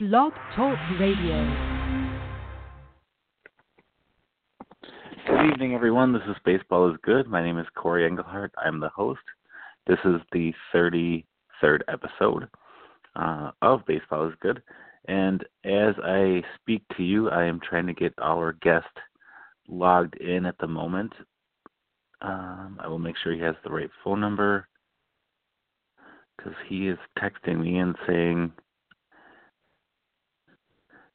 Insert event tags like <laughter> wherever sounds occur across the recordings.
Blog Talk Radio. Good evening, everyone. This is Baseball is Good. My name is Corey Engelhart. I'm the host. This is the 33rd episode uh, of Baseball is Good. And as I speak to you, I am trying to get our guest logged in at the moment. Um, I will make sure he has the right phone number because he is texting me and saying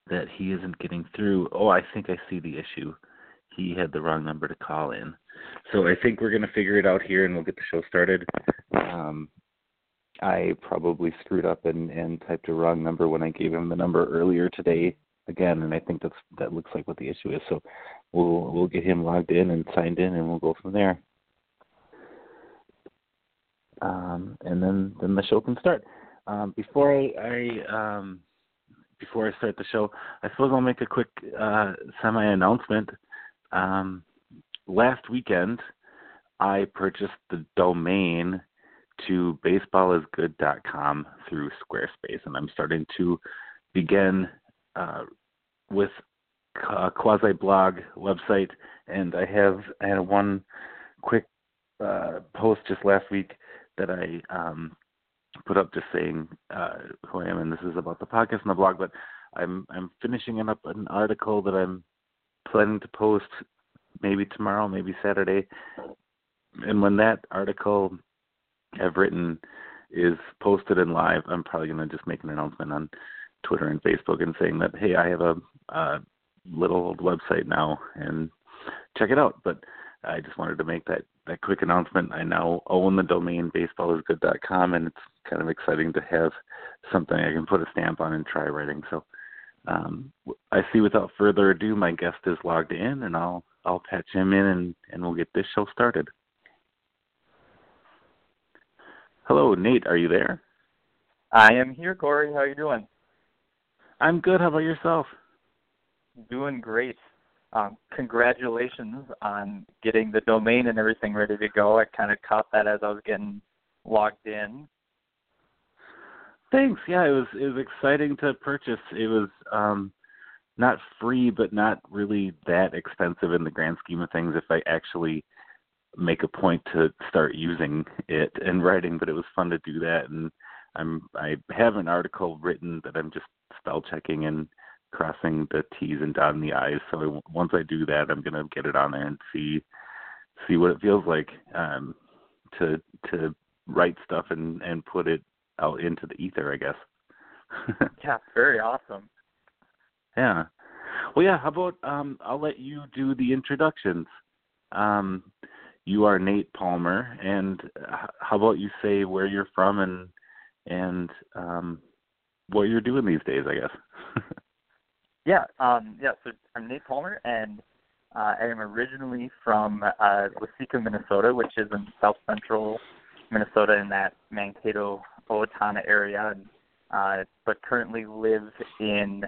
that he isn't getting through. Oh, I think I see the issue. He had the wrong number to call in. So I think we're going to figure it out here and we'll get the show started. Um, I probably screwed up and, and typed a wrong number when I gave him the number earlier today again, and I think that's that looks like what the issue is. So we'll we'll get him logged in and signed in, and we'll go from there. Um, and then then the show can start. Um, before I, I um, before I start the show, I suppose I'll make a quick uh, semi announcement. Um, last weekend, I purchased the domain to baseballisgood.com through Squarespace, and I'm starting to begin uh, with a quasi blog website. And I have I had one quick uh, post just last week that I um, put up just saying uh, who I am, and this is about the podcast and the blog. But I'm I'm finishing up an article that I'm planning to post maybe tomorrow, maybe Saturday. And when that article I've written is posted and live, I'm probably going to just make an announcement on Twitter and Facebook and saying that hey, I have a, a little old website now and check it out. But I just wanted to make that that quick announcement. I now own the domain baseballisgood.com, and it's kind of exciting to have something I can put a stamp on and try writing. So um, I see. Without further ado, my guest is logged in, and I'll I'll patch him in, and and we'll get this show started. Hello, Nate. Are you there? I am here, Corey. How are you doing? I'm good. How about yourself? Doing great. Um, congratulations on getting the domain and everything ready to go. I kind of caught that as I was getting logged in. Thanks. Yeah, it was it was exciting to purchase. It was um not free but not really that expensive in the grand scheme of things if I actually make a point to start using it <laughs> and writing, but it was fun to do that and I'm I have an article written that I'm just spell checking and crossing the T's and dotting the I's. So once I do that, I'm gonna get it on there and see see what it feels like um, to to write stuff and and put it out into the ether, I guess. <laughs> yeah, very awesome. Yeah. Well, yeah. How about um, I'll let you do the introductions. Um, you are Nate Palmer, and how about you say where you're from and and um, what you're doing these days? I guess. <laughs> Yeah, um, yeah. So I'm Nate Palmer, and uh, I am originally from uh, Waseca, Minnesota, which is in south central Minnesota in that Mankato, Owatonna area, and, uh, but currently live in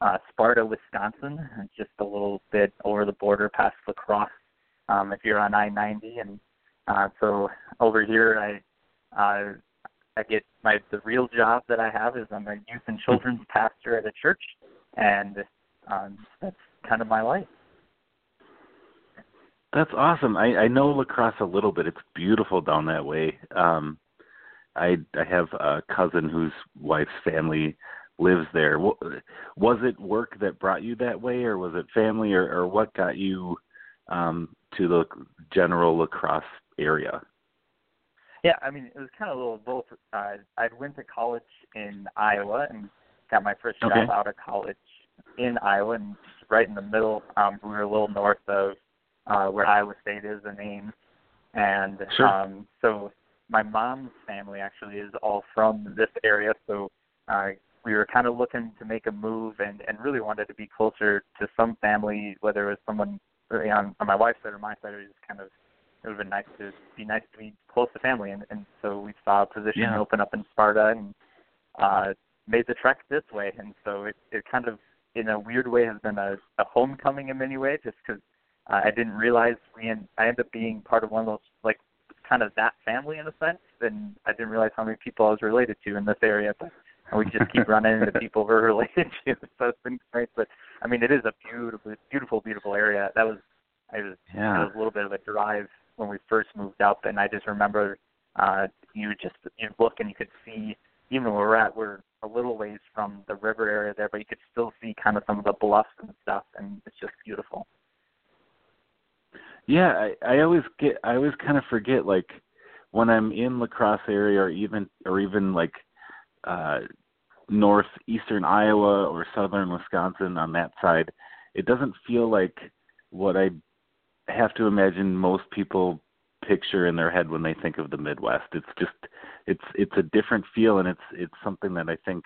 uh, Sparta, Wisconsin, just a little bit over the border past La Crosse. Um, if you're on I-90, and uh, so over here, I uh, I get my the real job that I have is I'm a youth and children's pastor at a church and um, that's kind of my life. That's awesome. I, I know La Crosse a little bit. It's beautiful down that way. Um, I I have a cousin whose wife's family lives there. Was it work that brought you that way, or was it family, or, or what got you um, to the general La Crosse area? Yeah, I mean it was kind of a little both. Uh, I went to college in Iowa and got my first job okay. out of college in Iowa, and right in the middle. Um, we were a little north of uh, where Iowa State is in Ames, and sure. um, so my mom's family actually is all from this area. So uh, we were kind of looking to make a move, and and really wanted to be closer to some family, whether it was someone you know, on my wife's side or my side. or just kind of it would have been nice to be nice to be close to family, and and so we saw a position yeah. open up in Sparta, and uh, made the trek this way, and so it it kind of in a weird way has been a, a homecoming in many ways, just because uh, I didn't realize we end, I ended up being part of one of those like kind of that family in a sense, and I didn't realize how many people I was related to in this area. But and we just keep running into people we're <laughs> related to. So it's been great. But I mean, it is a beautiful, beautiful, beautiful area. That was, I was, yeah. it was a little bit of a drive when we first moved up, and I just remember uh you just you look and you could see even where we're at, we're a little ways from the river area there, but you could still see kind of some of the bluffs and stuff, and it's just beautiful. Yeah, I, I always get I always kind of forget like when I'm in La Crosse area or even or even like uh northeastern Iowa or southern Wisconsin on that side, it doesn't feel like what I have to imagine most people picture in their head when they think of the Midwest. It's just it's it's a different feel and it's it's something that I think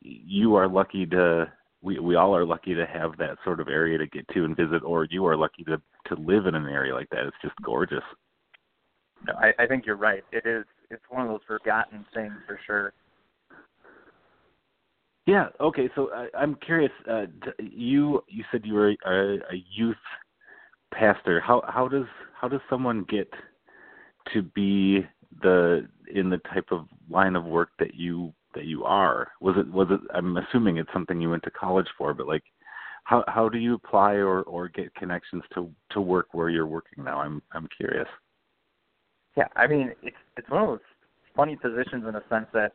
you are lucky to we we all are lucky to have that sort of area to get to and visit or you are lucky to to live in an area like that. It's just gorgeous. No, I, I think you're right. It is it's one of those forgotten things for sure. Yeah. Okay. So I, I'm curious. Uh, you you said you were a, a youth pastor. How how does how does someone get to be the in the type of line of work that you that you are? Was it was it? I'm assuming it's something you went to college for, but like, how how do you apply or or get connections to to work where you're working now? I'm I'm curious. Yeah, I mean it's it's one of those funny positions in a sense that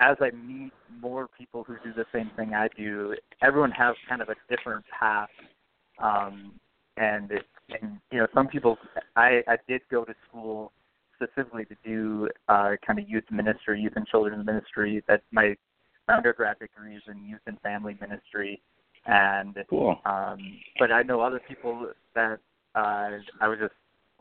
as I meet more people who do the same thing I do, everyone has kind of a different path. Um, and it, and you know some people I I did go to school specifically to do uh, kind of youth ministry, youth and children's ministry. That my undergraduate degree is in youth and family ministry, and cool. um, but I know other people that uh, I was just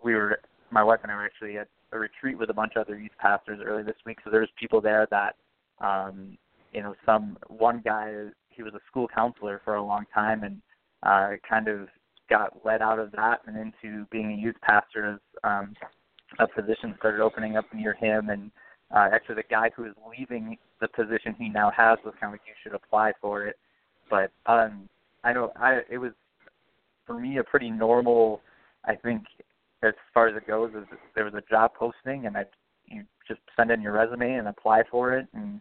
we were my wife and I were actually at a retreat with a bunch of other youth pastors early this week. So there's people there that um, you know some one guy he was a school counselor for a long time and uh, kind of got led out of that and into being a youth pastor as um, a position started opening up near him. And uh, actually, the guy who is leaving the position he now has was kind of like, you should apply for it. But um, I know I it was for me a pretty normal. I think as far as it goes, is there was a job posting and I you just send in your resume and apply for it and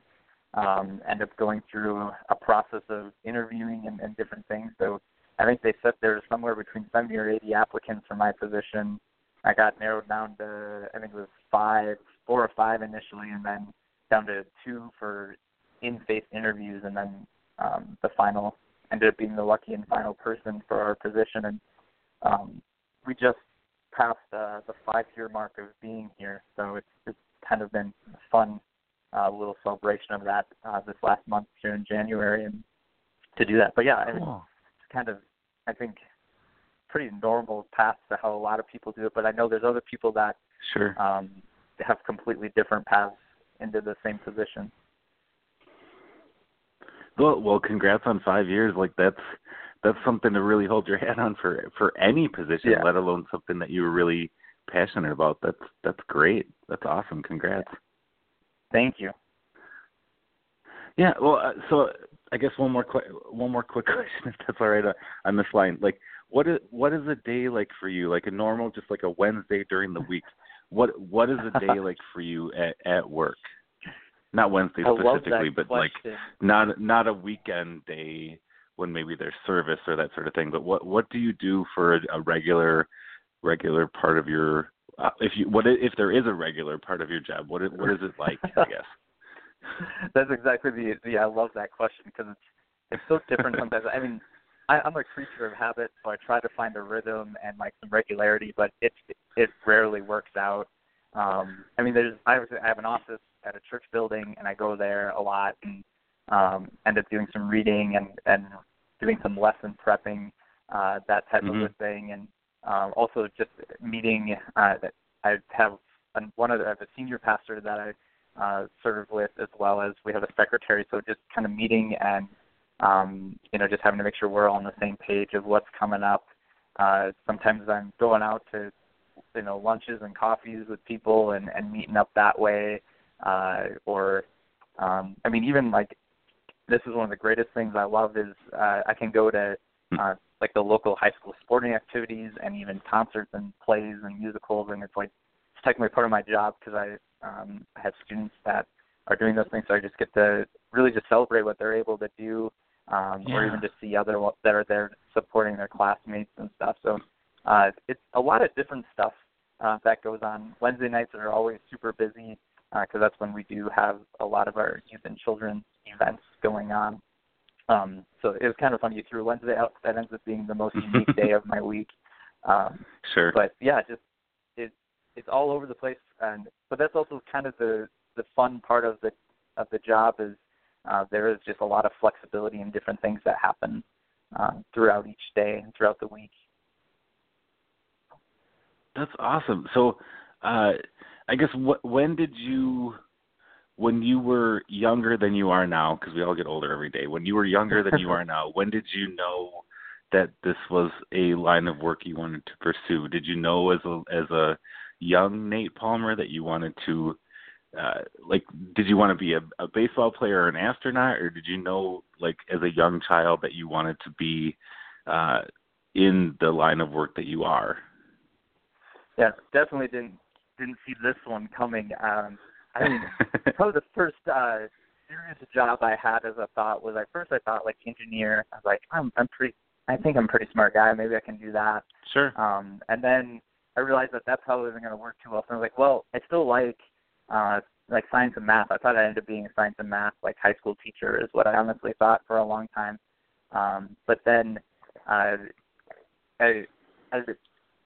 um, end up going through a process of interviewing and, and different things. So I think they said there's somewhere between 70 or 80 applicants for my position. I got narrowed down to I think it was five, four or five initially, and then down to two for in-face interviews, and then um, the final ended up being the lucky and final person for our position. And um, we just passed uh, the five-year mark of being here, so it's it's kind of been a fun uh, little celebration of that uh, this last month here in January, and to do that. But yeah, cool kind of I think pretty normal path to how a lot of people do it, but I know there's other people that sure um have completely different paths into the same position. Well, well, congrats on five years. Like that's that's something to really hold your <laughs> hat on for for any position, yeah. let alone something that you were really passionate about. That's that's great. That's awesome. Congrats. Thank you. Yeah. Well, uh, so I guess one more qu- one more quick <laughs> question, if that's all right, uh, on this line. Like, what is what is a day like for you? Like a normal, just like a Wednesday during the week. What what is a day like for you at at work? Not Wednesday specifically, but question. like not not a weekend day when maybe there's service or that sort of thing. But what what do you do for a, a regular regular part of your uh, if you what if there is a regular part of your job? What what is it like? I <laughs> guess. That's exactly the the I love that question because it's it's so different sometimes. I mean, I, I'm a creature of habit, so I try to find a rhythm and like some regularity, but it it rarely works out. Um, I mean, there's I, I have an office at a church building, and I go there a lot and um, end up doing some reading and and doing some lesson prepping, uh, that type mm-hmm. of a thing, and um, also just meeting. Uh, that I have one of the, I have a senior pastor that I uh, serve with, as well as we have a secretary. So just kind of meeting and um, you know just having to make sure we're all on the same page of what's coming up. Uh, sometimes I'm going out to you know lunches and coffees with people and, and meeting up that way. Uh, or um, I mean even like this is one of the greatest things I love is uh, I can go to uh, like the local high school sporting activities and even concerts and plays and musicals and it's like it's technically part of my job because I um, I have students that are doing those things. So I just get to really just celebrate what they're able to do, um, yeah. or even just see other ones that are there supporting their classmates and stuff. So uh, it's a lot of different stuff uh, that goes on. Wednesday nights are always super busy because uh, that's when we do have a lot of our youth and children events going on. Um, so it was kind of funny. You threw Wednesday out. That ends up being the most unique day of my week. <laughs> Um, sure. But yeah, just it it's all over the place, and but that's also kind of the the fun part of the of the job is uh, there is just a lot of flexibility in different things that happen uh, throughout each day and throughout the week. That's awesome. So, uh, I guess wh- when did you, when you were younger than you are now, because we all get older every day. When you were younger than you <laughs> are now, when did you know that this was a line of work you wanted to pursue? Did you know as a as a young Nate Palmer that you wanted to uh, like did you want to be a, a baseball player or an astronaut or did you know like as a young child that you wanted to be uh in the line of work that you are? Yeah definitely didn't didn't see this one coming. Um i mean <laughs> probably the first uh serious job i had as a thought was at first i thought like engineer. I was like i'm i'm pretty i think i'm a pretty smart guy. Maybe i can do that. Sure. Um and then i realized that that probably isn't going to work too well. So i was like well i still like uh like science and math. I thought I'd end up being a science and math like high school teacher is what I honestly thought for a long time. Um but then uh I I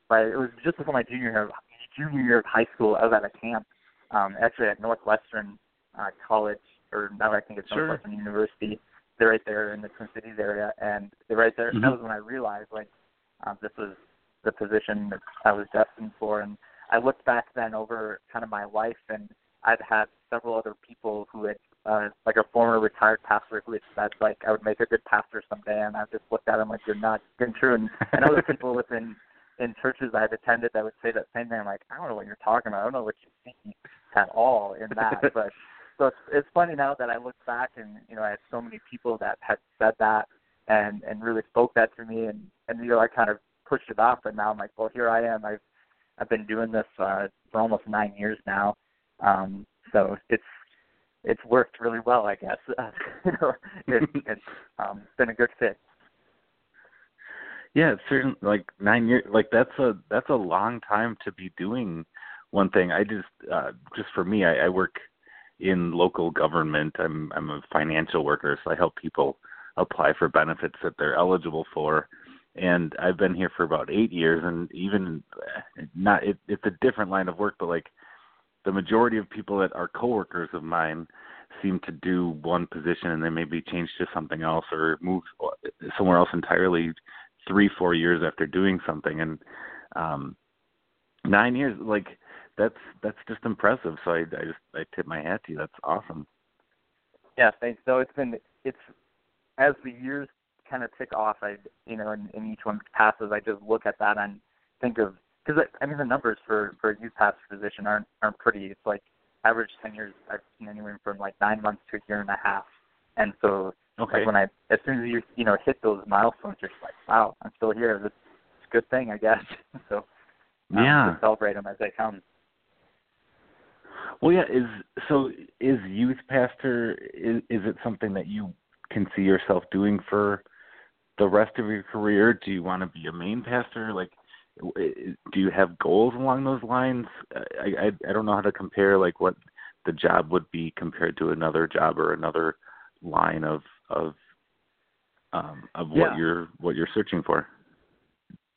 but it was just before my junior year junior year of high school I was at a camp um actually at Northwestern uh college or now I think it's sure. Northwestern University. They're right there in the Twin Cities area and they're right there mm-hmm. that was when I realized like um this was the position that I was destined for and I looked back then over kind of my life and I've had several other people who had uh like a former retired pastor who had said like I would make a good pastor someday and I just looked at him like you're not getting true and, and other <laughs> people within in churches I've attended that would say that same thing. I'm like, I don't know what you're talking about. I don't know what you see at all in that. <laughs> but so it's it's funny now that I look back and you know I had so many people that had said that and and really spoke that to me and and you know I kind of pushed it off and now I'm like, well here I am. I've I've been doing this uh for almost nine years now um, so it's it's worked really well, I guess. Uh, <laughs> you know, it, <laughs> it's um, been a good fit. Yeah, it's certainly like nine years. Like that's a that's a long time to be doing one thing. I just uh, just for me, I, I work in local government. I'm I'm a financial worker, so I help people apply for benefits that they're eligible for. And I've been here for about eight years, and even not it, it's a different line of work, but like the majority of people that are coworkers of mine seem to do one position and then maybe change to something else or move somewhere else entirely three four years after doing something. And um nine years like that's that's just impressive. So i i just i tip my hat to you. That's awesome. Yeah thanks. So it's been it's as the years kind of tick off i you know in, in each one passes i just look at that and think of because I mean the numbers for for a youth pastor position aren't aren't pretty. It's like average tenures I've seen anywhere from like nine months to a year and a half. And so okay. like when I as soon as you you know hit those milestones, you're just like, wow, I'm still here. This It's a good thing, I guess. <laughs> so um, yeah, celebrate them as they come. Well, yeah. Is so is youth pastor? Is is it something that you can see yourself doing for the rest of your career? Do you want to be a main pastor? Like, do you have goals along those lines? I, I I don't know how to compare like what the job would be compared to another job or another line of of um of yeah. what you're what you're searching for.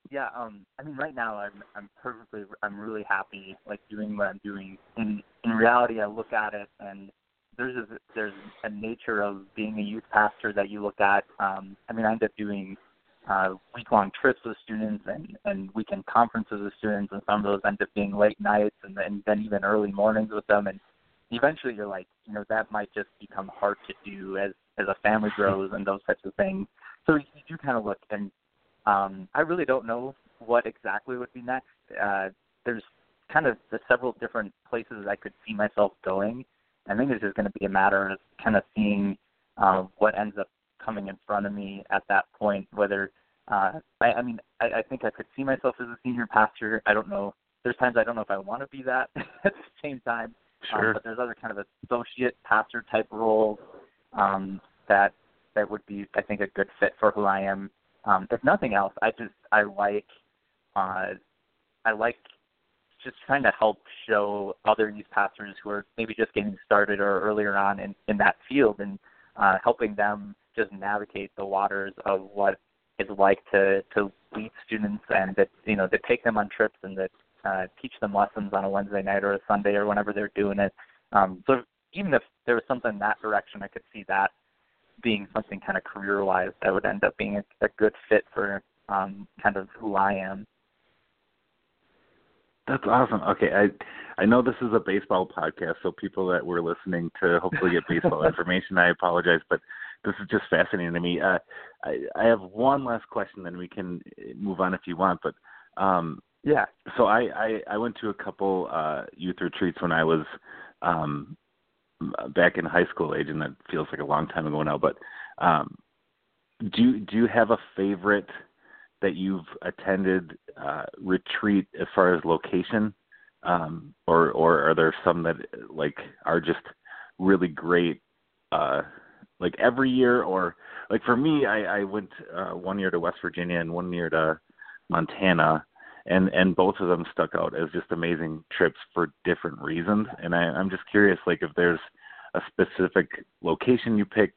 Yeah, um I mean right now I'm I'm perfectly I'm really happy like doing what I'm doing. In in reality I look at it and there's a there's a nature of being a youth pastor that you look at. Um I mean I end up doing uh, week-long trips with students and, and weekend conferences with students, and some of those end up being late nights and then, then even early mornings with them. And eventually, you're like, you know, that might just become hard to do as as a family grows and those types of things. So you do kind of look, and um, I really don't know what exactly would be next. Uh, there's kind of the several different places I could see myself going. I think it's just going to be a matter of kind of seeing uh, what ends up coming in front of me at that point. Whether uh, I, I mean, I, I think I could see myself as a senior pastor. I don't know. There's times I don't know if I want to be that. <laughs> at the same time, Sure. Um, but there's other kind of associate pastor type roles um, that that would be, I think, a good fit for who I am. Um, if nothing else, I just I like uh, I like just trying to help show other youth pastors who are maybe just getting started or earlier on in, in that field and uh, helping them just navigate the waters of what it's like to to lead students and that you know to take them on trips and that uh, teach them lessons on a Wednesday night or a Sunday or whenever they're doing it. Um, so even if there was something in that direction, I could see that being something kind of career wise that would end up being a, a good fit for um, kind of who I am. That's awesome. Okay, I I know this is a baseball podcast, so people that were listening to hopefully get baseball <laughs> information, I apologize, but this is just fascinating to me. Uh, I I have one last question, then we can move on if you want. But um, yeah, so I I, I went to a couple uh, youth retreats when I was um, back in high school age, and that feels like a long time ago now. But um, do do you have a favorite? That you've attended uh, retreat as far as location, um, or or are there some that like are just really great, uh, like every year, or like for me, I, I went uh, one year to West Virginia and one year to Montana, and and both of them stuck out as just amazing trips for different reasons. And I, I'm just curious, like if there's a specific location you pick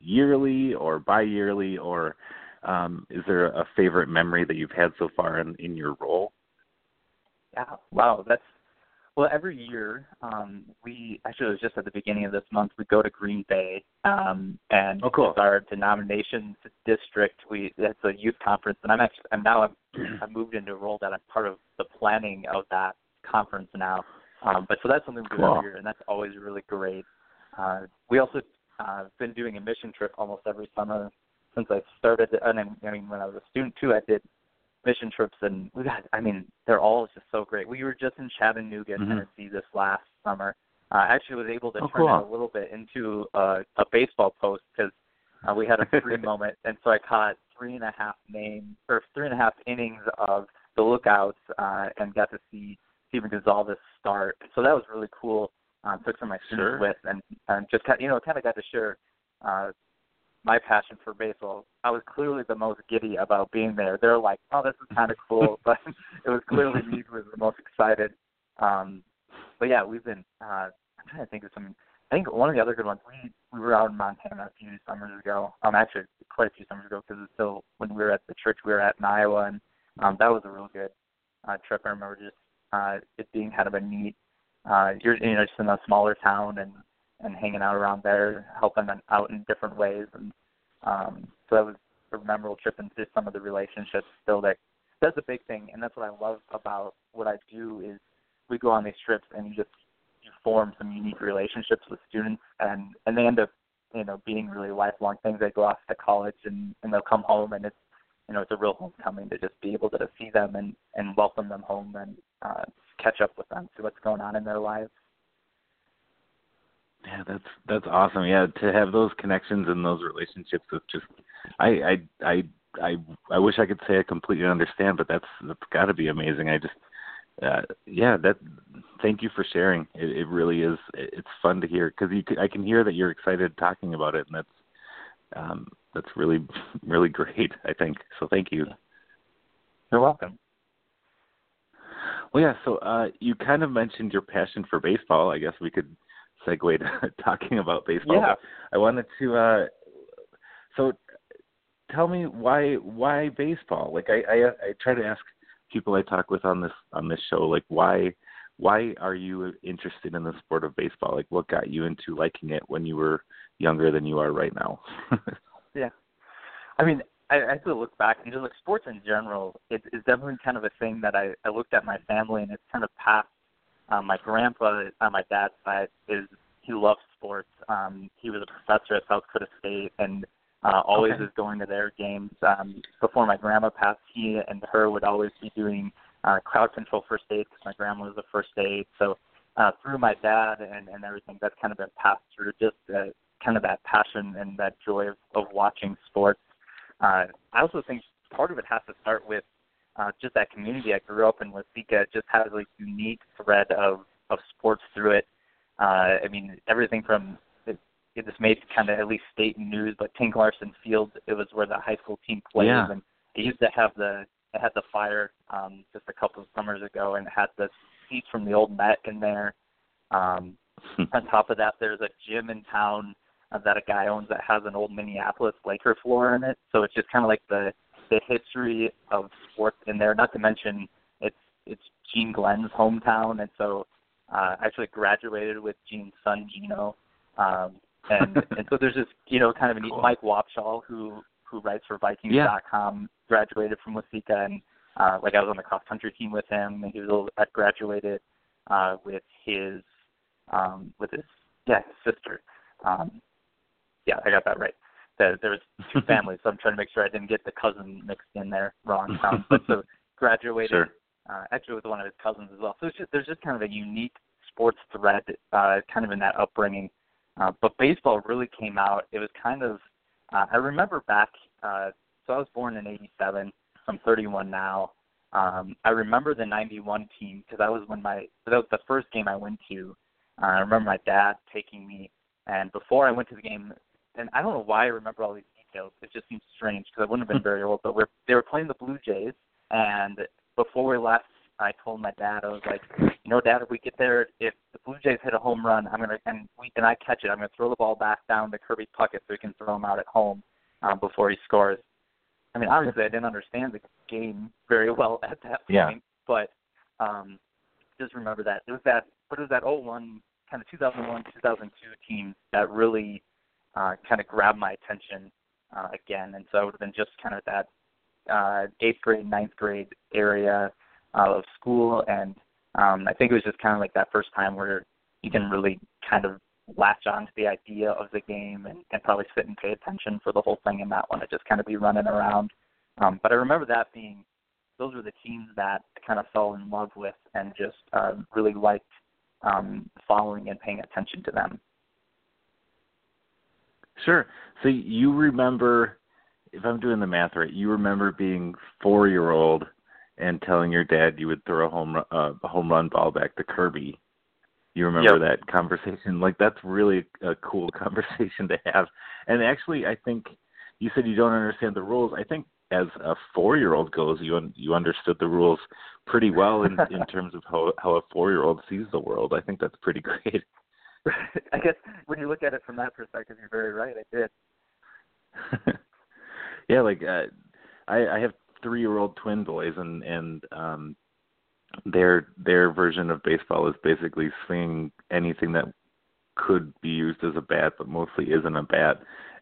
yearly or bi-yearly or um, is there a favorite memory that you've had so far in, in your role? Yeah, wow, that's well. Every year, um, we actually it was just at the beginning of this month. We go to Green Bay, um, and oh, cool. it's our denominations district. We that's a youth conference, and I'm actually I'm now I've, <clears throat> I've moved into a role that I'm part of the planning of that conference now. Um, but so that's something we do cool. every year, and that's always really great. Uh, we also uh, been doing a mission trip almost every summer since I started. And I mean, when I was a student too, I did mission trips, and we got. I mean, they're all just so great. We were just in Chattanooga, mm-hmm. Tennessee, this last summer. Uh, I actually was able to oh, turn cool. it a little bit into a, a baseball post because uh, we had a free <laughs> moment, and so I caught three and a half names or three and a half innings of the Lookouts, uh, and got to see Stephen Gonsalves start. So that was really cool. Uh, took some of my students sure. with, and, and just kind, you know, kind of got to share uh, my passion for baseball. I was clearly the most giddy about being there. They're like, "Oh, this is kind of cool," <laughs> but it was clearly me who was the most excited. Um, but yeah, we've been. Uh, I'm trying to think of some. I think one of the other good ones. We we were out in Montana a few summers ago. Um, actually, quite a few summers ago because it's still when we were at the church we were at in Iowa, and um, that was a real good uh, trip. I remember just uh, it being kind of a neat. Uh, you're you know just in a smaller town and and hanging out around there, helping them out in different ways. And um, so that was a memorable trip and just some of the relationships still that that's a big thing. And that's what I love about what I do is we go on these trips and you just you form some unique relationships with students and and they end up you know being really lifelong things. They go off to college and and they'll come home and it's you know it's a real homecoming to just be able to see them and and welcome them home and uh, catch up with them, see what's going on in their lives. Yeah, that's that's awesome. Yeah, to have those connections and those relationships with just I I I I I wish I could say I completely understand, but that's that's got to be amazing. I just uh yeah, that thank you for sharing. It, it really is it's fun to hear cuz you I can hear that you're excited talking about it and that's um that's really <laughs> really great, I think. So thank you. You're welcome. Well, yeah, so uh you kind of mentioned your passion for baseball. I guess we could segue to <laughs> talking about baseball. Yeah. I wanted to. uh So, tell me why why baseball? Like I, I I try to ask people I talk with on this on this show, like why why are you interested in the sport of baseball? Like what got you into liking it when you were younger than you are right now? <laughs> yeah, I mean, I, I have to look back and just like sports in general, it is definitely kind of a thing that I I looked at my family and it's kind of passed um, my grandpa on my dad's side is he loves sports. Um, he was a professor at South Dakota State and uh, always okay. is going to their games. Um, before my grandma passed, he and her would always be doing uh, crowd control first aid because my grandma was a first aid. So uh, through my dad and, and everything, that's kind of been passed through just uh, kind of that passion and that joy of, of watching sports. Uh, I also think part of it has to start with uh, just that community I grew up in, Waseca, just has a unique thread of of sports through it. Uh, I mean, everything from it, it just made kind of at least state news, but Tink Larson Field, it was where the high school team plays, Yeah. and it used to have the it had the fire um, just a couple of summers ago, and it had the seats from the old Met in there. Um, on top of that, there's a gym in town uh, that a guy owns that has an old Minneapolis Laker floor in it. So it's just kind of like the the history of sports in there. Not to mention it's it's Gene Glynn's hometown, and so uh, I actually graduated with Gene's son Gino. Um, and <laughs> and so there's this you know kind of a neat Cool. Mike Wobschall who who writes for Vikings.com graduated from Waseca and uh, like I was on the cross country team with him and he was a little, I graduated uh, with his um, with his yeah his sister. Um, yeah, I got that right. There, there was <laughs> two families, so I'm trying to make sure I didn't get the cousin mixed in there wrong. <laughs> Um, but so graduated Sure. uh, actually with one of his cousins as well. So it's just, there's just kind of a unique sports thread, uh, kind of in that upbringing. Uh, but baseball really came out. It was kind of, uh, I remember back, uh, so I was born in 87. I'm 31 now. Um, I remember the 91 team because that was when my, that was the first game I went to. Uh, I remember my dad taking me, and before I went to the game, and I don't know why I remember all these details. It just seems strange because I wouldn't have been <laughs> very old. But we're they were playing the Blue Jays, and before we left, I told my dad I was like, you know, Dad, if we get there, if the Blue Jays hit a home run, I'm gonna and we and I catch it, I'm gonna throw the ball back down to Kirby Puckett so he can throw him out at home um, before he scores. I mean, obviously, I didn't understand the game very well <laughs> at that point, Yeah. but um, just remember that it was that, but it was that old 01 kind of 2001 2002 team that really uh, kind of grabbed my attention uh, again, and so it would have been just kind of that uh, eighth grade, ninth grade area uh, of school, and um, I think it was just kind of like that first time where you can really kind of latch on to the idea of the game and, and probably sit and pay attention for the whole thing and not want to just kind of be running around. Um, but I remember that being those were the teams that I kind of fell in love with and just uh, really liked um, following and paying attention to them. Sure. So you remember, if I'm doing the math right, you remember being four year old and telling your dad you would throw a home uh, a home run ball back to Kirby. You remember that conversation? Like that's really a cool <laughs> conversation to have. And actually, I think you said you don't understand the rules. I think as a four year old goes, you un- you understood the rules pretty well in in <laughs> terms of how how a four year old sees the world. I think that's pretty <laughs> great. <laughs> I guess when you look at it from that perspective, you're very right. I did. <laughs> yeah, like uh, I, I have three year old twin boys, and and um, their their version of baseball is basically swinging anything that could be used as a bat, but mostly isn't a bat,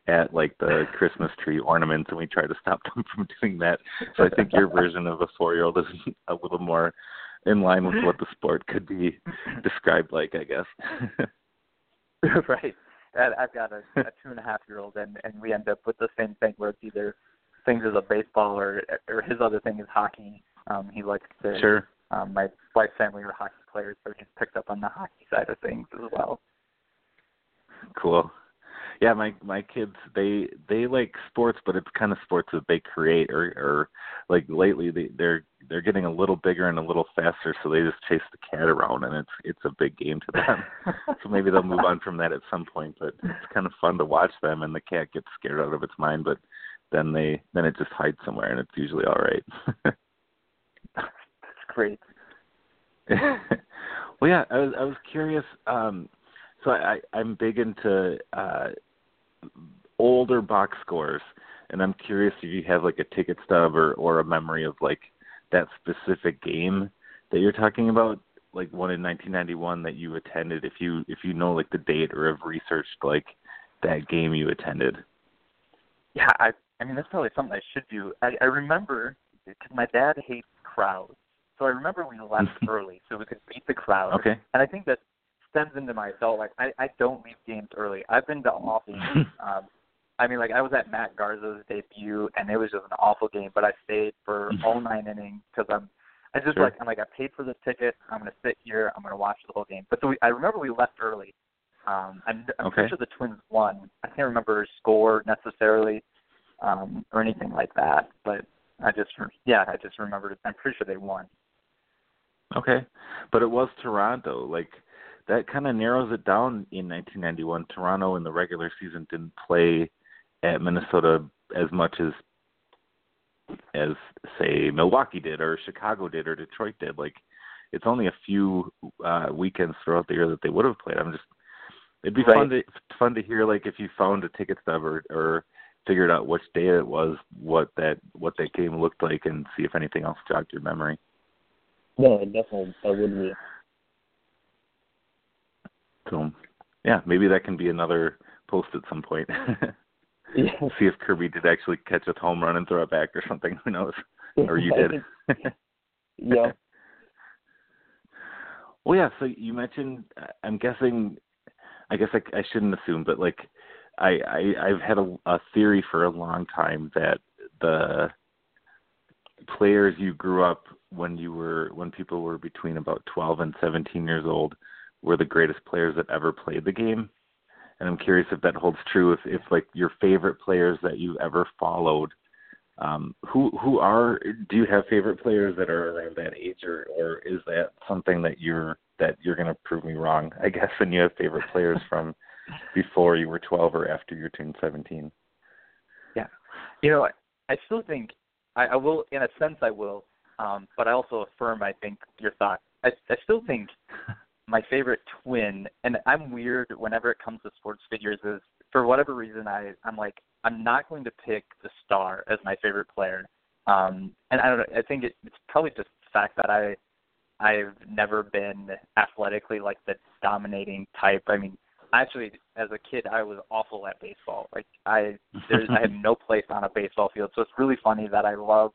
at like the Christmas tree ornaments, and we try to stop them <laughs> from doing that. So I think your version of a four year old is a little more in line with what the sport could be described like, I guess. <laughs> right. And I've got a, a two and a half year old, and and we end up with the same thing where it's either things as a baseball or or his other thing is hockey. Um, he likes to. sure. Um, my wife's family are hockey players, so he's picked up on the hockey side of things as well. Cool. Yeah, my my kids they they like sports, but it's kind of sports that they create, or or like lately they they're they're getting a little bigger and a little faster, so they just chase the cat around, and it's it's a big game to them. <laughs> so maybe they'll move on from that at some point, but it's kind of fun to watch them, and the cat gets scared out of its mind, but then they then it just hides somewhere, and it's usually all right. That's great. <laughs> well, yeah, I was I was curious. Um, so I, I'm big into uh, older box scores, and I'm curious if you have like a ticket stub or or a memory of like that specific game that you're talking about, like one in 1991 that you attended. If you if you know like the date or have researched like that game you attended. Yeah, I I mean that's probably something I should do. I, I remember because my dad hates crowds, so I remember we left <laughs> early so we could beat the crowd. Okay. And I think that stems into my adult life. I I don't leave games early. I've been to awful <laughs> games. Um, I mean, like I was at Matt Garza's debut, and it was just an awful game. But I stayed for <laughs> all nine innings because I'm, I just Sure. like I'm like I paid for this ticket. I'm gonna sit here. I'm gonna watch the whole game. But so we, I remember we left early. Um, I'm, I'm Okay. pretty sure the Twins won. I can't remember score necessarily, um, or anything like that. But I just, yeah, I just remembered. I'm pretty sure they won. Okay, but it was Toronto. Like that kind of narrows it down in 1991. Toronto in the regular season didn't play at Minnesota as much as as say Milwaukee did or Chicago did or Detroit did. Like it's only a few uh weekends throughout the year that they would have played. I'm just it'd be Right. fun to fun to hear like if you found a ticket stub or or figured out which day it was, what that what that game looked like, and see if anything else jogged your memory. No, definitely that would be. So yeah, maybe that can be another post at some point. <laughs> Yeah. see if Kirby did actually catch a home run and throw it back or something. Who knows? Or you did. <laughs> yeah. Well, yeah. So you mentioned. I'm guessing. I guess I, I shouldn't assume, but like, I, I I've had a, a theory for a long time that the players you grew up when you were when people were between about 12 and 17 years old were the greatest players that ever played the game. And I'm curious if that holds true. If if like your favorite players that you've ever followed um, who who are do you have favorite players that are around that age, or or is that something that you're that you're going to prove me wrong? I guess when you have favorite players <laughs> from before you were 12 or after you turned 17. Yeah, You know, I, I still think I, I will, in a sense, I will, um, but I also affirm. I think your thought. I, I still think my favorite twin, and I'm weird whenever it comes to sports figures. Is for whatever reason I I'm like I'm not going to pick the star as my favorite player. Um, and I don't know. I think it, it's probably just the fact that I I've never been athletically like the dominating type. I mean, actually, as a kid, I was awful at baseball. Like I, there's, I had <laughs> no place on a baseball field. So it's really funny that I love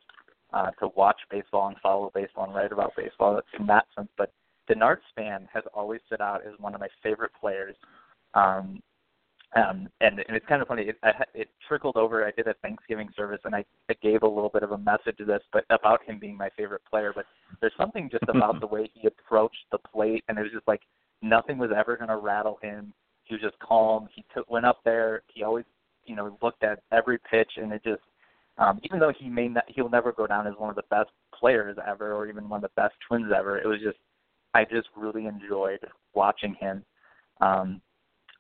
uh, to watch baseball and follow baseball and write about baseball in that sense. But Denard Span has always stood out as one of my favorite players. Um, um, and, and it's kind of funny. It, I, it trickled over. I did a Thanksgiving service, and I, I gave a little bit of a message to this, but about him being my favorite player. But there's something just <laughs> about the way he approached the plate, and it was just like nothing was ever going to rattle him. He was just calm. He took, went up there. He always, you know, looked at every pitch, and it just, um, even though he may not, he'll never go down as one of the best players ever, or even one of the best twins ever. It was just, I just really enjoyed watching him. Um,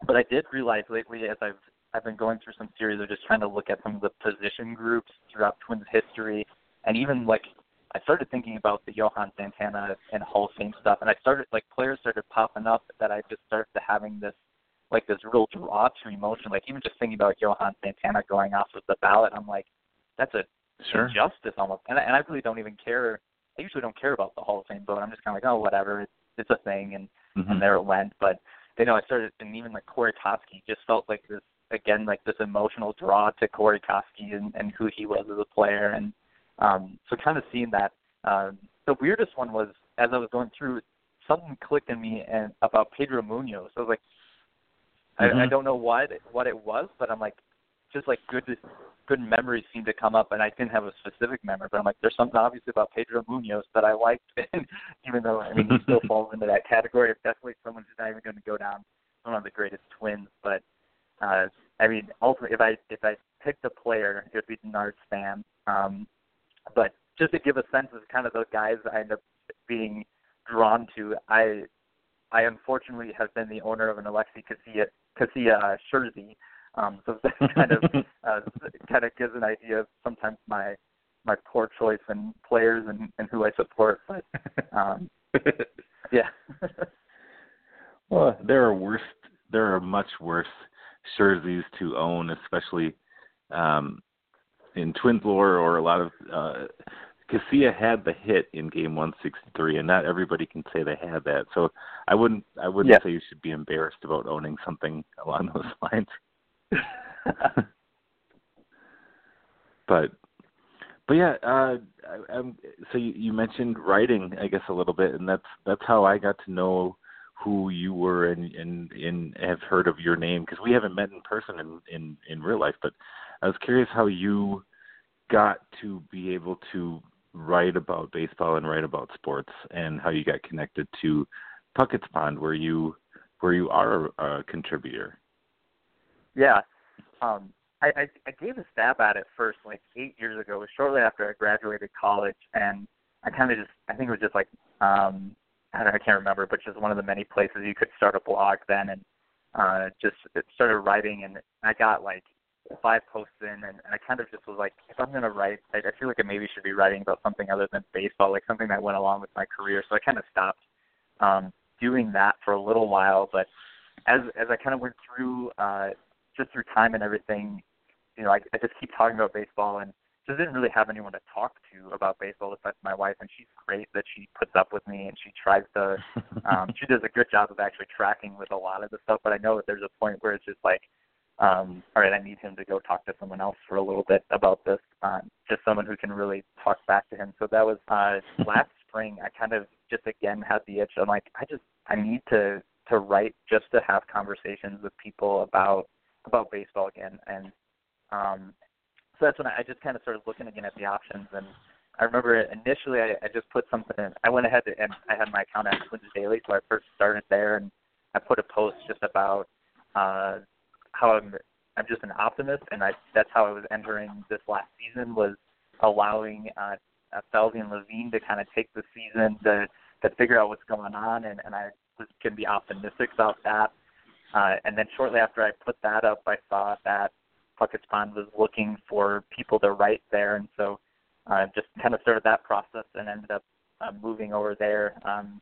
but I did realize lately, as I've I've been going through some series of just trying to look at some of the position groups throughout Twins history, and even like I started thinking about the Johan Santana and Hall of Fame stuff, and I started like players started popping up that I just started having this like this real draw to emotion. Like even just thinking about Johan Santana going off of the ballot, I'm like, that's a Sure. injustice almost. And I, and I really don't even care. I usually don't care about the Hall of Fame vote. I'm just kind of like, oh, whatever. It's it's a thing, and Mhm. and there it went. But you know, I started, and even like Corey Koskie just felt like this again, like this emotional draw to Corey Koskie and, and who he was as a player, and um, so kind of seeing that. Um, the weirdest one was as I was going through, something clicked in me and about Pedro Munoz. I was like, I, I Mhm. don't know what what it was, but I'm like, just like good good memories seemed to come up, and I didn't have a specific memory, but I'm like, there's something obviously about Pedro Munoz that I liked, <laughs> and even though I mean he still <laughs> falls into that category of definitely someone who's not even going to go down one of the greatest twins, but uh, I mean ultimately if I if I picked a player, it would be Denard Span. Um, but just to give a sense of kind of the guys I end up being drawn to, I I unfortunately have been the owner of an Alexi Casilla Casilla uh, jersey. Um, so <laughs> that kind of uh, kind of gives an idea of sometimes my my poor choice in players and, and who I support. But um, <laughs> yeah, <laughs> Well, there are worse. There are much worse jerseys to own, especially um, in Twins lore or a lot of. Uh, Casilla had the hit in Game 163, and not everybody can say they had that. So I wouldn't. I wouldn't Yeah. say you should be embarrassed about owning something along those lines. <laughs> but but yeah, uh, I, I'm, so you, you mentioned writing, I guess, a little bit, and that's that's how I got to know who you were and and, and have heard of your name because we haven't met in person in, in in real life. But I was curious how you got to be able to write about baseball and write about sports, and how you got connected to Puckett's Pond, where you where you are a contributor. Yeah. Um, I, I I gave a stab at it first like eight years ago. It was shortly after I graduated college, and I kind of just I think it was just like um, I, don't, I can't remember, but just one of the many places you could start a blog then, and uh, just started writing, and I got like five posts in, and, and I kind of just was like, if I'm gonna write, I, I feel like I maybe should be writing about something other than baseball, like something that went along with my career. So I kind of stopped um, doing that for a little while, but as as I kind of went through uh, just through time and everything, you know, I, I just keep talking about baseball and just didn't really have anyone to talk to about baseball besides my wife, and she's great that she puts up with me and she tries to. <laughs> um, she does a good job of actually tracking with a lot of the stuff, but I know that there's a point where it's just like, um, all right, I need him to go talk to someone else for a little bit about this, um, just someone who can really talk back to him. So that was uh, <laughs> last spring. I kind of just again had the itch. I'm like, I just I need to to write just to have conversations with people about about baseball again, and um, so that's when I, just kind of started looking again at the options. And I remember initially I, I just put something in. I went ahead and I had my account at Twins Daily, so I first started there, and I put a post just about uh, how I'm I'm just an optimist, and I that's how I was entering this last season was allowing uh, uh, and Levine to kind of take the season to to figure out what's going on, and and I was can be optimistic about that. Uh, and then shortly after I put that up, I saw that Puckett's Pond was looking for people to write there, and so uh, just kind of started that process and ended up uh, moving over there, um,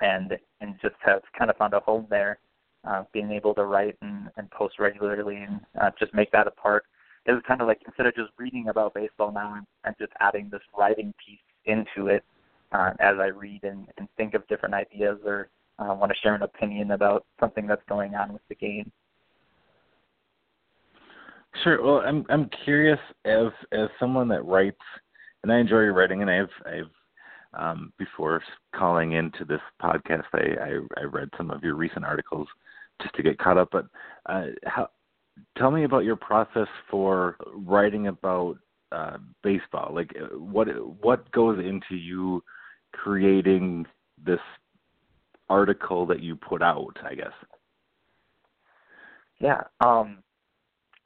and and just have kind of found a home there, uh, being able to write and, and post regularly and uh, just make that a part. It was kind of like instead of just reading about baseball now, I'm, I'm just adding this writing piece into it uh, as I read and, and think of different ideas or uh, want to share an opinion about something that's going on with the game. Sure. Well, I'm I'm curious as as someone that writes, and I enjoy writing, and I've I've um, before calling into this podcast, I, I I read some of your recent articles just to get caught up. But uh, how tell me about your process for writing about uh, baseball. Like, uh, what what goes into you creating this article that you put out? I guess. Yeah. Um,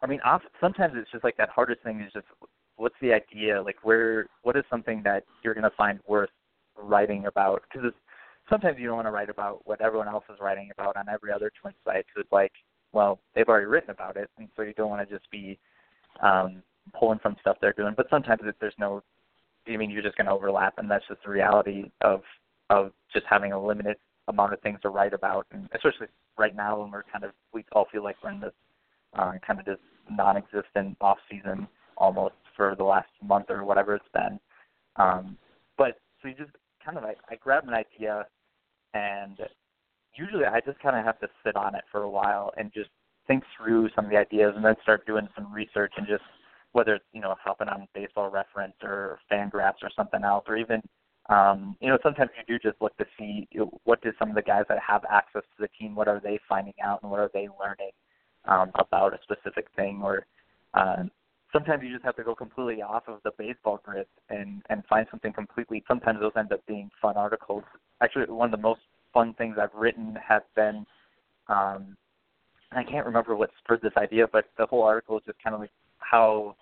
I mean, sometimes it's just like that hardest thing is just what's the idea? Like, where what is something that you're going to find worth writing about? Because sometimes you don't want to write about what everyone else is writing about on every other twin site. Because it's like, well, they've already written about it, and so you don't want to just be um, pulling from stuff they're doing. But sometimes if there's no, I mean, you're just going to overlap, and that's just the reality of of just having a limited amount of things to write about, and especially right now when we're kind of we all feel like we're in this uh, kind of this non-existent off season almost for the last month or whatever it's been. Um, but so you just kind of I, I grab an idea, and usually I just kind of have to sit on it for a while and just think through some of the ideas, and then start doing some research and just whether it's you know hopping on Baseball Reference or Fangraphs or something else, or even um, you know sometimes you do just look to see what do some of the guys that have access to the team, what are they finding out, and what are they learning um, about a specific thing, or uh, sometimes you just have to go completely off of the baseball grid and and find something completely. Sometimes those end up being fun articles. Actually, one of the most fun things I've written has been. Um, I can't remember what spurred this idea, but the whole article is just kind of like how